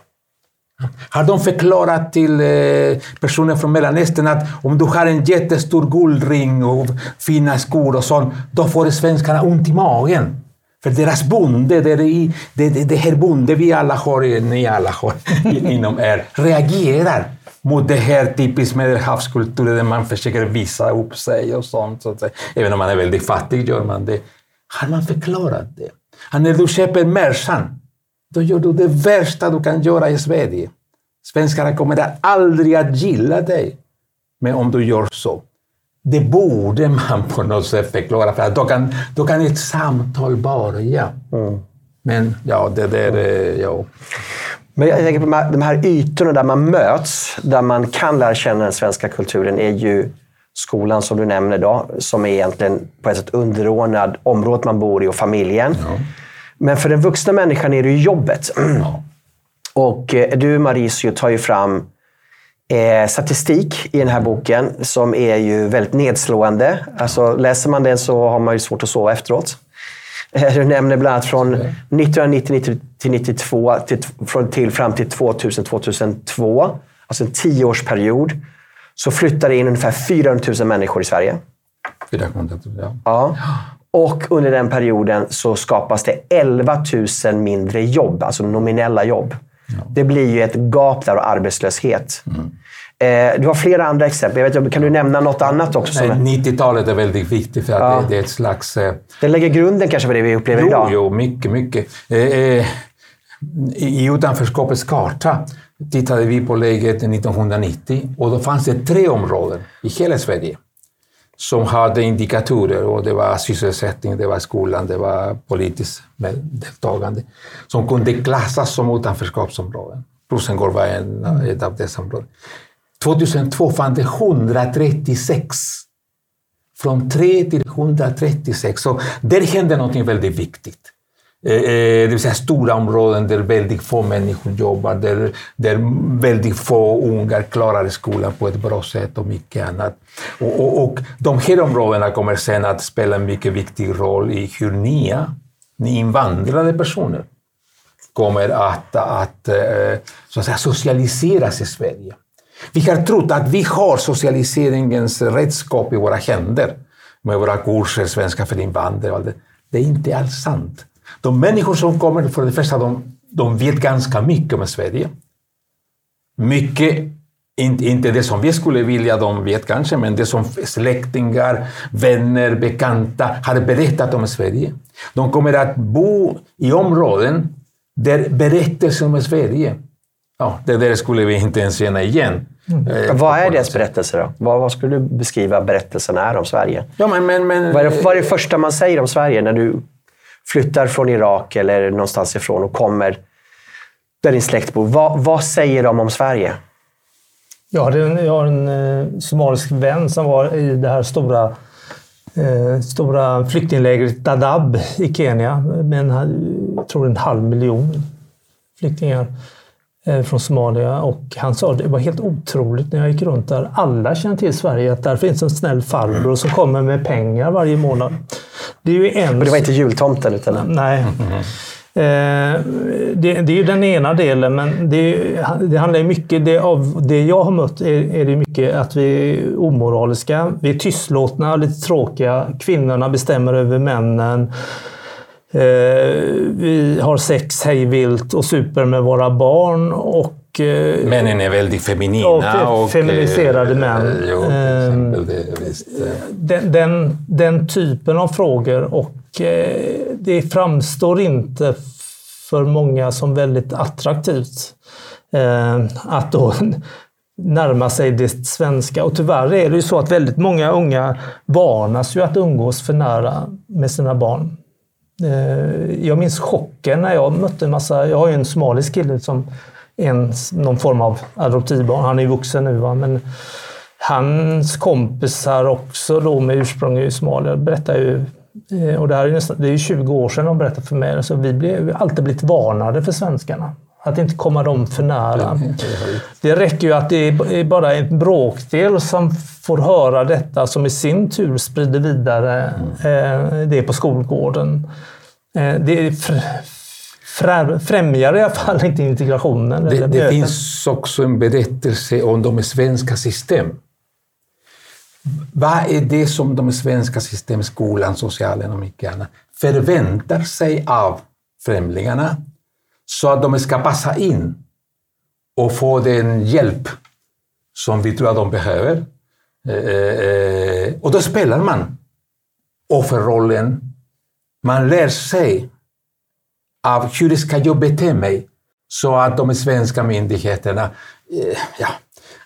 Har de förklarat till eh, personer från Mellanöstern att om du har en jättestor guldring och fina skor och sånt, då får svenskarna ont i magen? För deras bonde, det, det, det, det här bonde vi alla har, ni alla har inom er, reagerar mot det här typiskt medelhavskulturen där man försöker visa upp sig och sånt. Så. Även om man är väldigt fattig gör man det. Har man förklarat det? Att när du köper Mercan, då gör du det värsta du kan göra i Sverige. Svenskarna kommer aldrig att gilla dig men om du gör så. Det borde man på något sätt förklara, för då kan, då kan ett samtal börja. Mm. Men ja, det där... Ja. Men jag tänker på de här ytorna där man möts, där man kan lära känna den svenska kulturen, är ju skolan som du nämner då, som är egentligen på ett sätt underordnad området man bor i och familjen. Ja. Men för den vuxna människan är det ju jobbet. Ja. Och eh, du, Mauricio, tar ju fram eh, statistik i den här boken som är ju väldigt nedslående. Alltså, läser man den så har man ju svårt att sova efteråt. Eh, du nämner bland annat från 1990 till 92 till, från, till fram till 2000-2002, alltså en tioårsperiod, så flyttade in ungefär 400 000 människor i Sverige. 400 000, ja. ja. Och under den perioden så skapas det 11 000 mindre jobb, alltså nominella jobb. Ja. Det blir ju ett gap där och arbetslöshet. Mm. Eh, du har flera andra exempel. Jag vet, kan du nämna något annat också? 90-talet är väldigt viktigt för att ja. det, det, är ett slags... Eh... Det lägger grunden kanske för det vi upplever jo, idag? Jo, mycket, mycket. Eh, eh I utanförskapets karta tittade vi på läget 1990 och då fanns det tre områden i hela Sverige som hade indikatorer och det var sysselsättning, det var skolan, det var politiskt deltagande som kunde klassas som utanförskapsområden. Rosengård var en, ett av dessa områden. 2002 fanns det 136. Från 3 till 136. Så där hände något väldigt viktigt. Eh, eh, det vill säga stora områden där väldigt få människor jobbar, där, där väldigt få ungar klarar skolan på ett bra sätt och mycket annat. Och, och, och de här områdena kommer sen att spela en mycket viktig roll i hur nya, invandrade personer kommer att, att, eh, så att säga, socialiseras i Sverige. Vi har trott att vi har socialiseringens redskap i våra händer med våra kurser, svenska för invandrare. Det är inte alls sant. De människor som kommer, för det första, de, de vet ganska mycket om Sverige. Mycket, inte, inte det som vi skulle vilja de vet kanske, men det som släktingar, vänner, bekanta har berättat om Sverige. De kommer att bo i områden där berättelser om Sverige, ja, det där skulle vi inte ens känna igen. Mm. Eh, vad är deras berättelser då? Vad, vad, skulle du beskriva berättelsen är om Sverige? Ja, men, men, men, vad, är det, vad är det första man säger om Sverige när du flyttar från Irak eller någonstans ifrån och kommer där din släkt bor. Vad, vad säger de om Sverige? Jag, hade en, jag har en eh, somalisk vän som var i det här stora, eh, stora flyktinglägret Dadaab i Kenya. Men jag tror en halv miljon flyktingar från Somalia. Och han sa det var helt otroligt när jag gick runt där. Alla känner till Sverige, att där finns en snäll farbror som kommer med pengar varje månad. Det, är ju en... Det var inte jultomten? Utan... Nej. Mm. Eh, det, det, är ju den ena delen, men det, det handlar ju mycket... Det, av det jag har mött är, är det mycket att vi är omoraliska. Vi är tystlåtna, lite tråkiga. Kvinnorna bestämmer över männen. Eh, vi har sex hejvilt och super med våra barn. Och Eh, Männen är väldigt feminina. Och, och feminiserade eh, män. Jo, den, den, den, typen av frågor och eh, det framstår inte för många som väldigt attraktivt att då närma sig det svenska. Och tyvärr är det ju så att väldigt många unga varnas ju att umgås för nära med sina barn. Eh, jag minns chocken när jag mötte en massa, jag har ju en somalisk kille som en, någon form av adoptivbarn. Han är vuxen nu, va? men hans kompisar också då med ursprung i Somalia berättar ju eh, och det, här är nästan, det är 20 år sedan de berättade för mig. Så vi har alltid blivit varnade för svenskarna. Att inte komma dem för nära. Det räcker ju att det är bara en bråkdel som får höra detta som i sin tur sprider vidare mm. det på skolgården. Eh, det främjar i alla fall inte integrationen. Det, det finns också en berättelse om de svenska system. vad är det som de svenska systemen, skolan, socialen och mycket annat, förväntar sig av främlingarna så att de ska passa in och få den hjälp som vi tror att de behöver. Eh, eh, eh och då spelar man offerrollen. Man lär sig av hur ska jag bete mig så att de svenska myndigheterna eh, ja,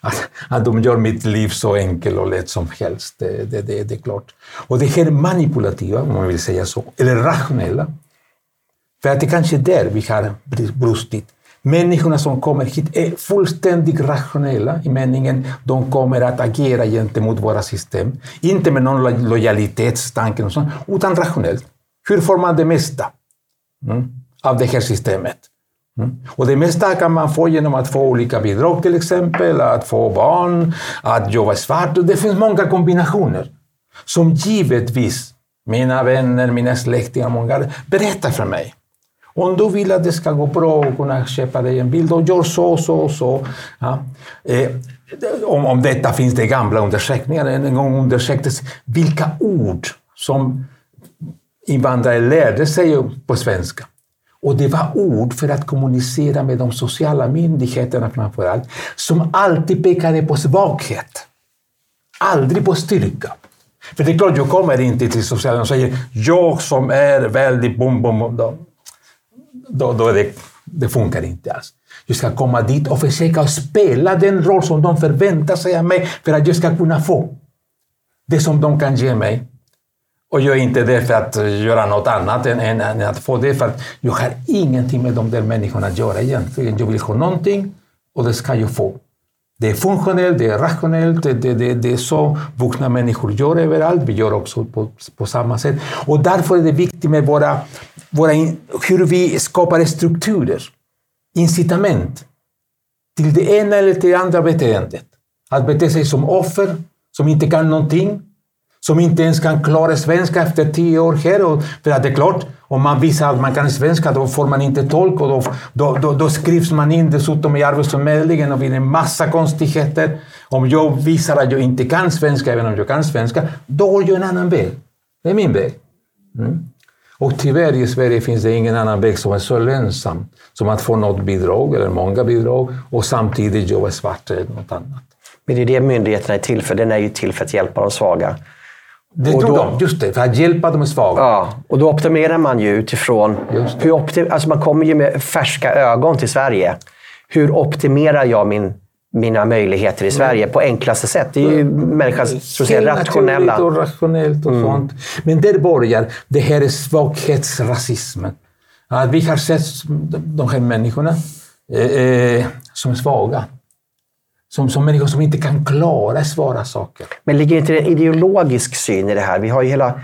att, att de gör mitt liv så enkelt och lätt som helst. Det, det, det, det är klart. Och det här manipulativa, om man vill säga så, eller rationella, för att det kanske är där vi har brustit. Människorna som kommer hit är fullständigt rationella i meningen de kommer att agera gentemot våra system. Inte med någon lojalitetstanke, och sånt, utan rationellt. Hur får man det mesta mm, av det här systemet? Mm. Och det mesta kan man få genom att få olika bidrag till exempel, att få barn, att jobba svart. Det finns många kombinationer som givetvis mina vänner, mina släktingar, många berättar för mig. Om du vill att det ska gå bra och kunna köpa dig en bil, då gör så, så, så. Ja. Eh, om, om detta finns det gamla undersökningar. En gång undersöktes vilka ord som invandrare lärde sig på svenska. Och det var ord för att kommunicera med de sociala myndigheterna framför allt, som alltid pekade på svaghet. Aldrig på styrka. För det är klart, jag kommer inte till socialen och säger jag som är väldigt bom, bom, bom. Då, då, det, det funkar inte alls. Jag ska komma dit och försöka spela den roll som de förväntar sig av mig för att jag ska kunna få det som de kan ge mig. Och jag är inte där för att göra något annat än, än, än, att få det, för att jag har ingenting med de där människorna att göra egentligen. Jag vill ha någonting och det ska jag få. Det är funktionellt, det är rationellt, det, det, det, det är så vuxna människor gör överallt. Vi gör också på, på samma sätt. Och därför är det viktigt med våra, våra, hur vi skapar strukturer, incitament till det ena eller till det andra beteendet. Att bete sig som offer, som inte kan någonting, som inte ens kan klara svenska efter tio år här. Och, för att det är klart, om man visar att man kan svenska då får man inte tolk och då, då, då, då skrivs man in dessutom i Arbetsförmedlingen och blir en massa konstigheter. Om jag visar att jag inte kan svenska, även om jag kan svenska, då går jag en annan väg. Det är min väg. Mm. Och tyvärr i Sverige finns det ingen annan väg som är så lönsam som att få något bidrag, eller många bidrag, och samtidigt jobba svart eller något annat. Men det är det myndigheterna är till för. Den är ju till för att hjälpa de svaga. Det och tror då, de, just det, för att hjälpa de svaga. Ja, och då optimerar man ju utifrån... Hur optim, alltså man kommer ju med färska ögon till Sverige. Hur optimerar jag min, mina möjligheter i Sverige mm. på enklaste sätt? Det är ju människans så säga, rationella... och rationellt och mm. sånt. Men där börjar det här svaghetsrasismen. Att vi har sett de här människorna eh, eh som svaga. Som, som människor som inte kan klara svåra saker. Men ligger inte en ideologisk syn i det här? Vi har ju hela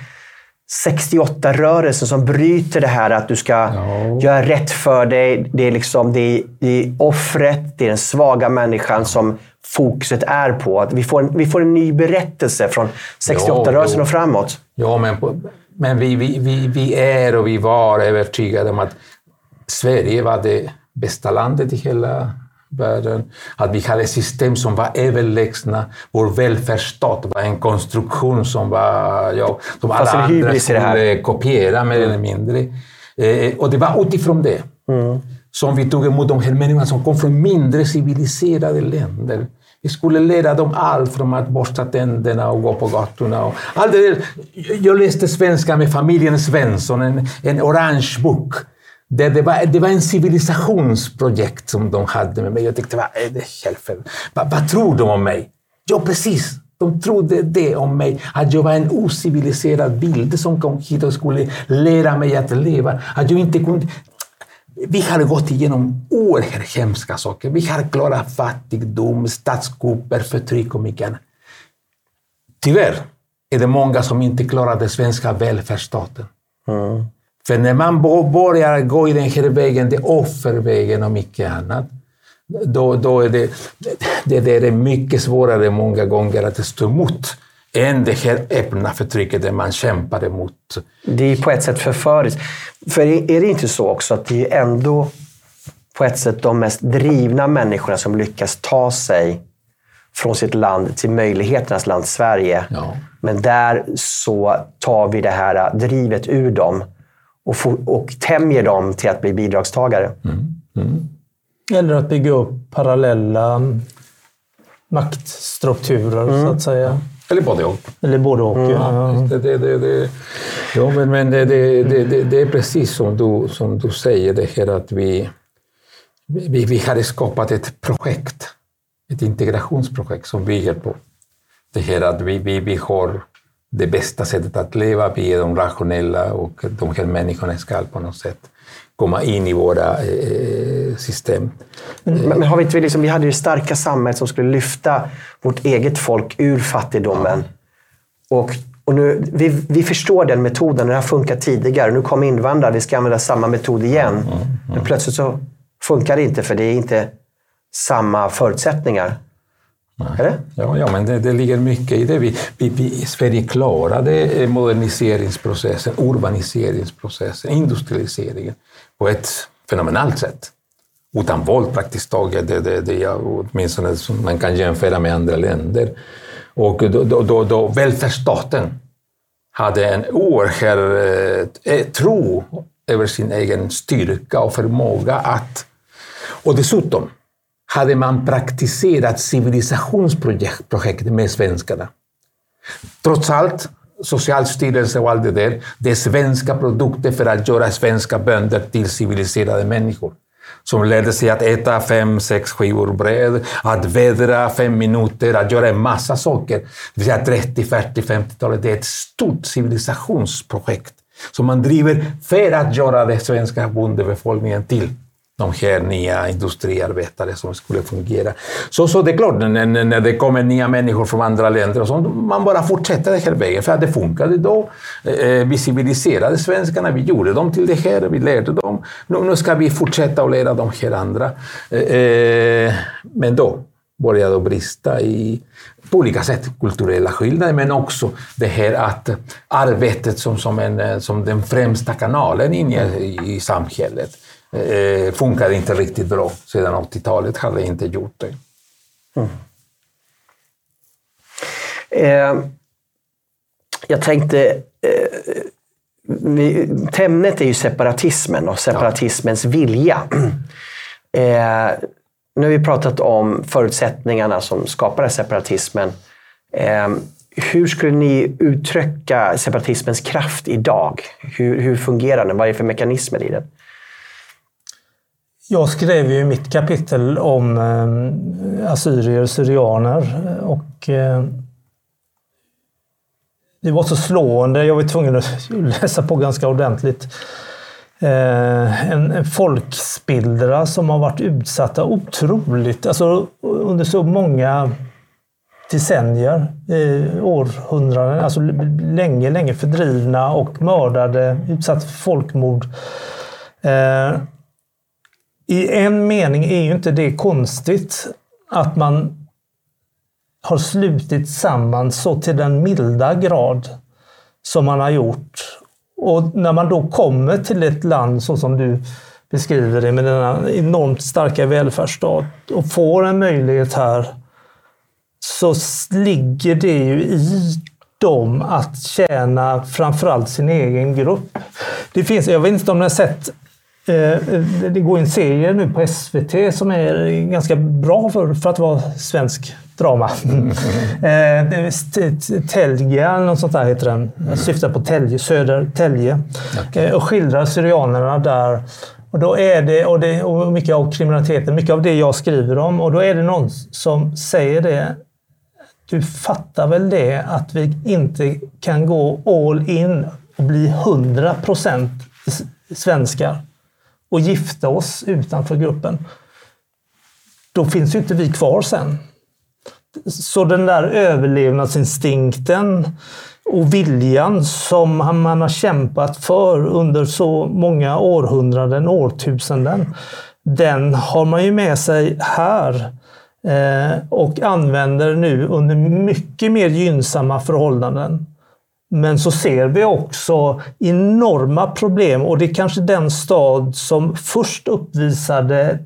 68-rörelsen som bryter det här att du ska ja. göra rätt för dig. Det är, liksom, det är, det är offret, det är den svaga människan som fokuset är på. Att vi, får en, vi får en ny berättelse från 68-rörelsen och framåt. Ja, men, men vi, vi, vi, vi är och vi var övertygade om att Sverige var det bästa landet i hela världen, att vi hade system som var överlägsna. Vår välfärdsstat var en konstruktion som, var, ja, som alla andra skulle kopiera mer eller mindre. Eh, och det var utifrån det mm. som vi tog emot de här människorna som kom från mindre civiliserade länder. Vi skulle lära dem allt från att borsta tänderna och gå på gatorna. Och allt. Jag läste svenska med familjen Svensson, en, en orange bok det, det, var, det var en civilisationsprojekt som de hade med mig. Jag tyckte, vad är det helvete? Vad, vad tror de om mig? Ja, precis. De trodde det om mig, att jag var en ociviliserad bild som kom hit och skulle lära mig att leva. Att jag inte kunde... Vi har gått igenom oerhört hemska saker. Vi har klarat fattigdom, statskupper, förtryck och mycket annat. Tyvärr är det många som inte klarar den svenska välfärdsstaten. Mm. För när man börjar gå i den här vägen, det offervägen och mycket annat, då, då är det, det, det är mycket svårare många gånger att stå emot än det här öppna förtrycket där man kämpar emot. Det är på ett sätt förföriskt. För är det inte så också att det är ändå på ett sätt de mest drivna människorna som lyckas ta sig från sitt land till möjligheternas land Sverige. Ja. Men där så tar vi det här drivet ur dem och, for, och tämjer dem till att bli bidragstagare. Eller att bygga upp parallella maktstrukturer, så att säga. Eller både och. Eller både och. ja. Det, det, det, det, ja, men, men det, det, det, det, det är precis som du, som du säger, det här att vi, vi, vi har skapat ett projekt, ett integrationsprojekt som bygger på det här att vi, vi, vi har det bästa sättet att leva, vi är de rationella och de här människorna ska på något sätt komma in i våra eh, system. Men, men har vi, inte, liksom, vi hade ju starka samhället som skulle lyfta vårt eget folk ur fattigdomen. Och, och nu, vi, vi förstår den metoden, den har funkat tidigare. Nu kommer invandrare, vi ska använda samma metod igen. Men plötsligt så funkar det inte för det är inte samma förutsättningar. Eller? Ja, ja men det, det ligger mycket i det. Vi, vi, vi, Sverige klarade eh, moderniseringsprocessen, urbaniseringsprocessen, industrialiseringen på ett fenomenalt sätt. Utan våld praktiskt taget. Det, det, det, ja, åtminstone som man kan jämföra med andra länder. Och då, då, då, då välfärdsstaten hade en oerhörd eh, tro över sin egen styrka och förmåga att... Och dessutom hade man praktiserat civilisationsprojekt med svenskarna. Trots allt, Socialstyrelsen och allt det där, det är svenska produkter för att göra svenska bönder till civiliserade människor. Som lärde sig att äta fem, sex skivor bröd, att vädra fem minuter, att göra en massa saker. Det vill säga 30, 40, 50-talet. Det är ett stort civilisationsprojekt som man driver för att göra den svenska bondebefolkningen till de här nya industriarbetare som skulle fungera. Så, så det är klart, när, när det kommer nya människor från andra länder, och sånt, man bara fortsätter den här vägen. För att det funkade då. Eh, eh, vi civiliserade svenskarna, vi gjorde dem till det här, vi lärde dem. Nu, nu ska vi fortsätta att lära de här andra. Eh, eh men då började det brista i, på olika sätt, kulturella skillnader, men också det här att arbetet som, som, en, eh, som den främsta kanalen in i, i samhället eh, funkade inte riktigt bra. Sedan 80-talet hade det inte gjort det. Mm. Eh, jag tänkte... Eh, vi, ämnet är ju separatismen och separatismens ja. vilja. Eh, nu har vi pratat om förutsättningarna som skapade separatismen. Eh, hur skulle ni uttrycka separatismens kraft idag? Hur, hur fungerar den? Vad är det för mekanismer i den? Jag skrev ju mitt kapitel om eh, assyrier och syrianer och eh, det var så slående. Jag var tvungen att läsa på ganska ordentligt. Eh, en, en folkspillra som har varit utsatta otroligt, alltså under så många decennier, eh, århundraden, alltså länge, länge fördrivna och mördade, utsatt för folkmord. Eh, i en mening är ju inte det konstigt att man har slutit samman så till den milda grad som man har gjort. Och när man då kommer till ett land så som du beskriver det med denna enormt starka välfärdsstat och får en möjlighet här så ligger det ju i dem att tjäna framförallt sin egen grupp. Det finns, jag vet inte om ni har sett det går en serie nu på SVT som är ganska bra för, för att vara svensk drama. Mm. Telge, eller något sånt där heter den. Jag syftar på Telge, Söder Telge. Okay. Och skildrar syrianerna där. Och då är det, och, det, och mycket av kriminaliteten, mycket av det jag skriver om. Och då är det någon som säger det. Du fattar väl det att vi inte kan gå all in och bli 100 procent svenskar och gifta oss utanför gruppen, då finns ju inte vi kvar sen. Så den där överlevnadsinstinkten och viljan som man har kämpat för under så många århundraden, årtusenden, den har man ju med sig här eh, och använder nu under mycket mer gynnsamma förhållanden. Men så ser vi också enorma problem och det är kanske den stad som först uppvisade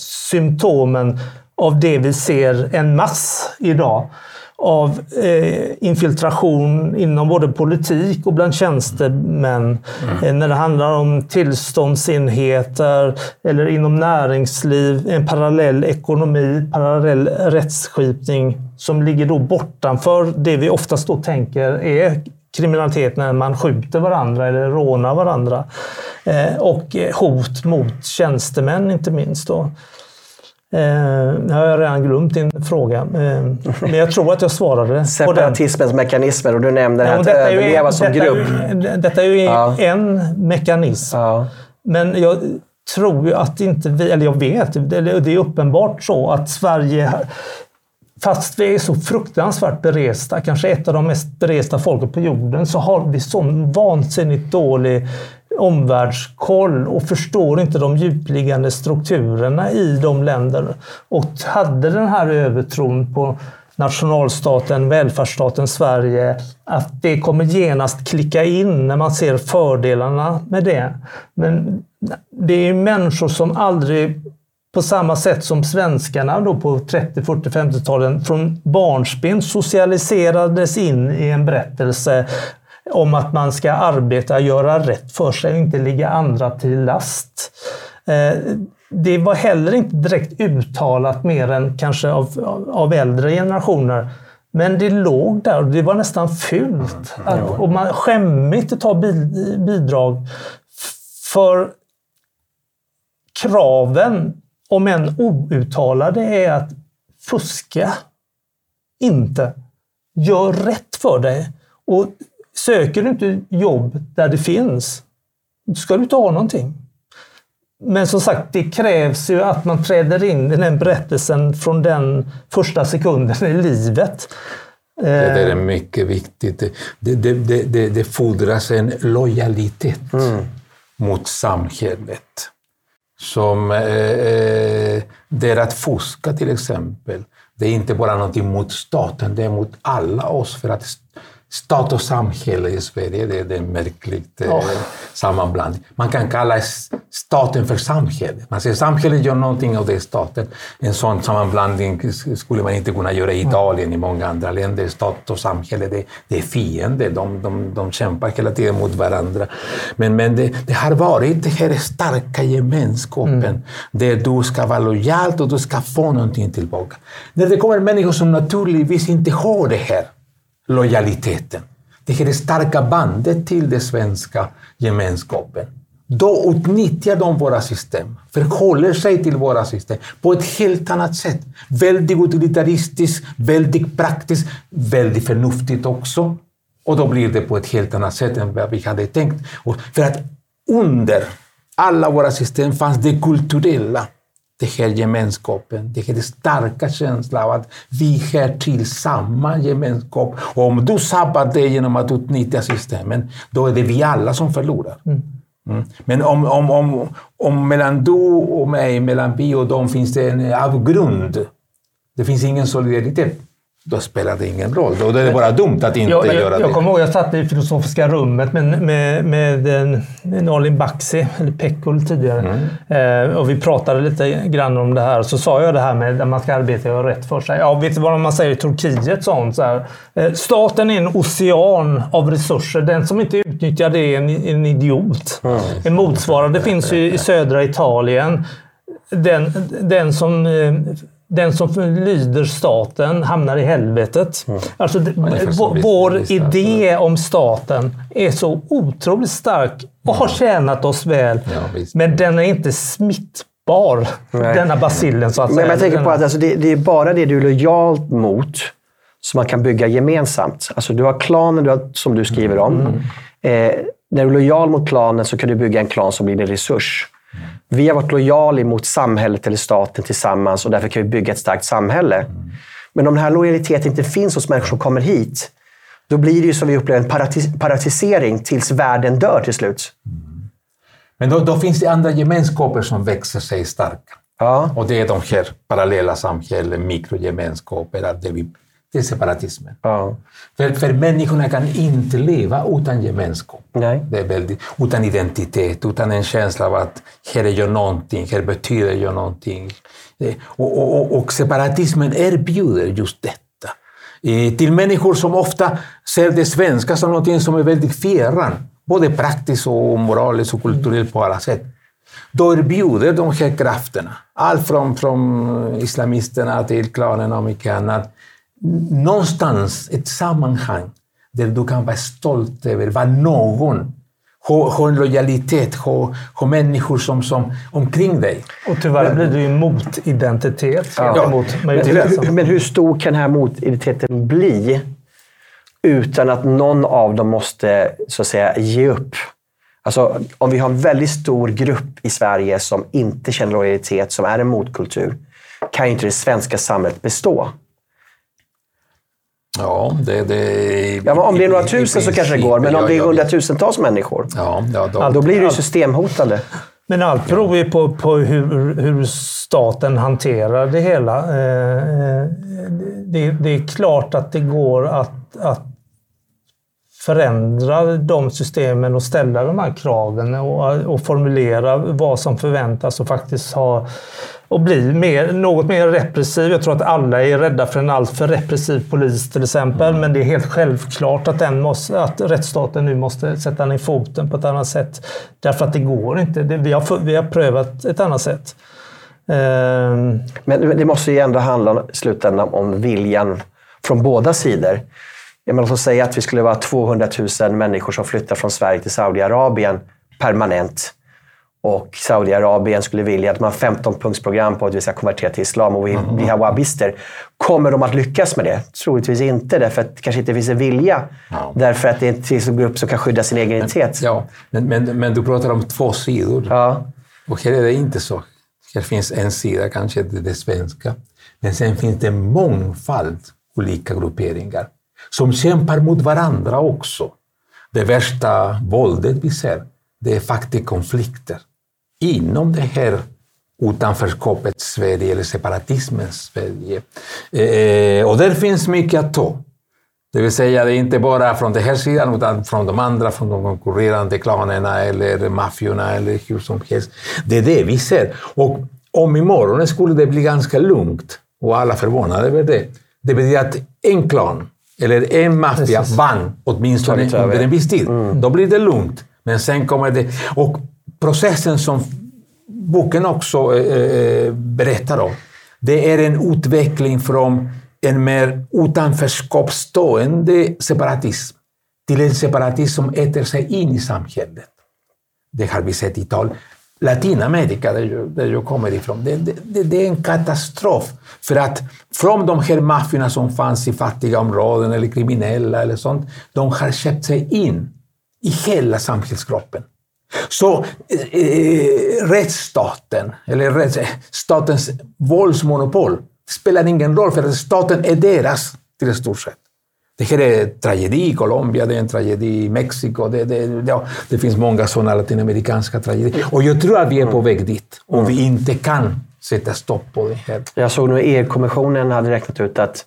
symptomen av det vi ser en mass idag av eh, infiltration inom både politik och bland tjänstemän. Mm. Eh, när det handlar om tillståndsenheter eller inom näringsliv, en parallell ekonomi, parallell rättsskipning som ligger då bortanför det vi oftast då tänker är kriminalitet när man skjuter varandra eller rånar varandra. Eh, och hot mot tjänstemän inte minst. Då. Eh, nu har jag redan glömt din fråga, eh, men jag tror att jag svarade Separatismens mekanismer och du nämnde ja, att överleva som detta grupp. Är detta är ju ja. en mekanism. Ja. Men jag tror ju att inte vi, eller jag vet, det är uppenbart så att Sverige Fast vi är så fruktansvärt beresta, kanske ett av de mest beresta folken på jorden, så har vi så vansinnigt dålig omvärldskoll och förstår inte de djupliggande strukturerna i de länderna. Och hade den här övertron på nationalstaten, välfärdsstaten Sverige, att det kommer genast klicka in när man ser fördelarna med det. Men det är människor som aldrig på samma sätt som svenskarna då på 30, 40, 50-talen från barnsben socialiserades in i en berättelse om att man ska arbeta, göra rätt för sig och inte ligga andra till last. Eh, det var heller inte direkt uttalat mer än kanske av, av äldre generationer. Men det låg där och det var nästan fult. Att, och man skämmigt att ta bidrag. För kraven, om än outtalade, är att fuska inte. Gör rätt för dig. Och Söker du inte jobb där det finns, då ska du inte ha någonting. Men som sagt, det krävs ju att man träder in i den berättelsen från den första sekunden i livet. Det där är mycket viktigt. Det, det, det, det fordras en lojalitet mm. mot samhället. Som eh, eh, det är att fuska till exempel. Det är inte bara någonting mot staten, det är mot alla oss. För att stat och samhälle i Sverige, det, det är en märklig oh. sammanblandning. Man kan kalla staten för samhälle. Man säger samhället gör någonting och det är staten. En sån sammanblandning skulle man inte kunna göra i Italien, i många andra länder. Stat och samhälle, det, det är fiender. De, de, de kämpar hela tiden mot varandra. Men, men det, det har varit den här starka gemenskapen mm. där du ska vara lojal och du ska få någonting tillbaka. När det kommer människor som naturligtvis inte har det här, lojaliteten. Det här starka bandet till den svenska gemenskapen. Då utnyttjar de våra system, förhåller sig till våra system på ett helt annat sätt. Väldigt utilitaristiskt, väldigt praktiskt, väldigt förnuftigt också. Och då blir det på ett helt annat sätt än vad vi hade tänkt. Och för att under alla våra system fanns det kulturella den här gemenskapen, den här starka känslan av att vi hör till samma gemenskap. Och om du sabbar det genom att utnyttja systemen, då är det vi alla som förlorar. Mm. Mm. Men om, om, om, om mellan du och mig, mellan vi och dem, finns det en avgrund. Det finns ingen solidaritet då spelar det ingen roll. Då är det bara dumt att inte jag, jag, göra det. Jag kommer ihåg jag satt i filosofiska rummet med, med, med Nalin Baksi, eller Pekul tidigare. Mm. Eh, och vi pratade lite grann om det här. Så sa jag det här med att man ska arbeta och göra rätt för sig. Ja, vet du vad man säger i Turkiet? Sånt, så här. Eh, staten är en ocean av resurser. Den som inte utnyttjar det är en, en idiot. Mm. En motsvarande finns ju i södra Italien. Den, den som eh, den som lyder staten hamnar i helvetet. Mm. Alltså, vår, vår idé om staten är så otroligt stark och har tjänat oss väl. Ja, men den är inte smittbar, Nej. denna basillen så att men säga. jag tänker på att alltså, det, det, är bara det du är lojalt mot som man kan bygga gemensamt. Alltså, du har klanen du har, som du skriver om. Mm. Eh, när du är lojal mot klanen så kan du bygga en klan som blir en resurs. Vi har varit lojala mot samhället eller staten tillsammans och därför kan vi bygga ett starkt samhälle. Men om den här lojaliteten inte finns hos människor som kommer hit, då blir det ju som vi upplever en paratis paratisering tills världen dör till slut. Men då, då, finns det andra gemenskaper som växer sig starka. Ja. Och det är de här parallella samhällen, mikrogemenskaper, där vi Det är separatismen. Ja. För, för människorna kan inte leva utan gemenskap. Nej. Det är väldigt, utan identitet, utan en känsla av att här är jag någonting, här betyder jag någonting. Eh, Och, och, och, och separatismen erbjuder just detta. Eh, Till människor som ofta ser det svenska som något som är väldigt fjärran, både praktiskt och moraliskt och kulturellt på alla sätt. Då erbjuder de här krafterna, allt från, från islamisterna till klanerna och mycket annat, någonstans ett sammanhang där du kan vara stolt över vad någon ha, ha en lojalitet, ha, ha människor som, som omkring dig. Och tyvärr blir det ju motidentitet Ja. mot Men, majoriteten. hur- men hur stor kan den här motidentiteten bli utan att någon av dem måste så att säga ge upp? Alltså, om vi har en väldigt stor grupp i Sverige som inte känner lojalitet, som är en motkultur, kan ju inte det svenska samhället bestå. Ja, det, det, Ja, men om det är några tusen så kanske det princip, går, men om ja, det är ja, hundratusentals människor, Ja, ja, då, då blir det ju systemhotande. Men allt beror ju på, på hur, hur staten hanterar det hela. Eh, Det, det är klart att det går att, att förändra de systemen och ställa de här kraven och, och formulera vad som förväntas och faktiskt ha och bli mer, något mer repressiv. Jag tror att alla är rädda för en alltför repressiv polis till exempel, men det är helt självklart att, den måste, att rättsstaten nu måste sätta ner foten på ett annat sätt. Därför att det går inte. Det, vi, har, vi har prövat ett annat sätt. Ehm, Men det måste ju ändå handla i slutändan om viljan från båda sidor. Jag menar, oss säga att vi skulle vara 200 000 människor som flyttar från Sverige till Saudiarabien permanent. Och Saudiarabien skulle vilja att man har 15-punktsprogram på att vi ska konvertera till islam och vi bli wahhabister. Kommer de att lyckas med det? Troligtvis inte, därför att det kanske inte finns en vilja. Ja. Därför att det är en grupp som kan skydda sin egen identitet. ja, men, men, men du pratar om två sidor. Ja. Och här är det inte så. Här finns en sida, kanske det svenska. Men sen finns det en mångfald olika grupperingar som kämpar mot varandra också. Det värsta våldet vi ser, det är faktiskt konflikter inom det här utanförskapets Sverige, eller separatismens Sverige. Eh, och där finns mycket att ta. Det vill säga, det är inte bara från den här sidan, utan från de andra, från de konkurrerande klanerna eller maffiorna eller hur som helst. Det är det vi ser. Och om imorgon skulle det bli ganska lugnt, och alla förvånade över det, det betyder att en klan eller en maffia vann åtminstone under en viss tid. Då blir det lugnt. Men sen kommer det... Och processen som boken också eh, eh, berättar om, det är en utveckling från en mer utanförskapsstående separatism till en separatism som äter sig in i samhället. Det har vi sett i Italien. Latinamerika, där jag, där jag kommer ifrån, det, det, det är en katastrof. För att från de här maffiorna som fanns i fattiga områden eller kriminella eller sånt, de har köpt sig in i hela samhällskroppen. Så eh, rättsstaten, eller rätts, statens våldsmonopol, spelar ingen roll för att staten är deras till stort sett. Det här är en tragedi i Colombia, det är en tragedi i Mexiko. Det, det, ja, det finns många sådana latinamerikanska tragedier. Och jag tror att vi är på väg dit, om vi inte kan sätta stopp på det här. Jag såg nu EU-kommissionen hade räknat ut att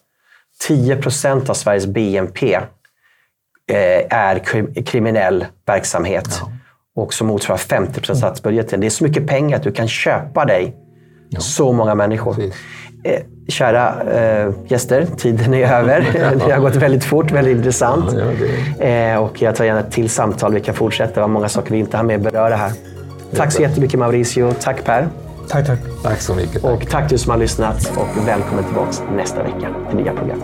10 procent av Sveriges BNP eh, är kri- kriminell verksamhet. Och som motsvarar 50 procent av statsbudgeten. Det är så mycket pengar att du kan köpa dig så många människor. Precis. Eh, kära eh, gäster, tiden är över. det har gått väldigt fort, väldigt intressant. Ja, ja, eh, och jag tar gärna ett till samtal. Vi kan fortsätta. Det var många saker vi inte hann med att beröra här. Tack så jättemycket Mauricio. Tack Per. tack, tack. Tack så mycket. Tack. Och tack du som har lyssnat och välkommen tillbaka nästa vecka till nya program.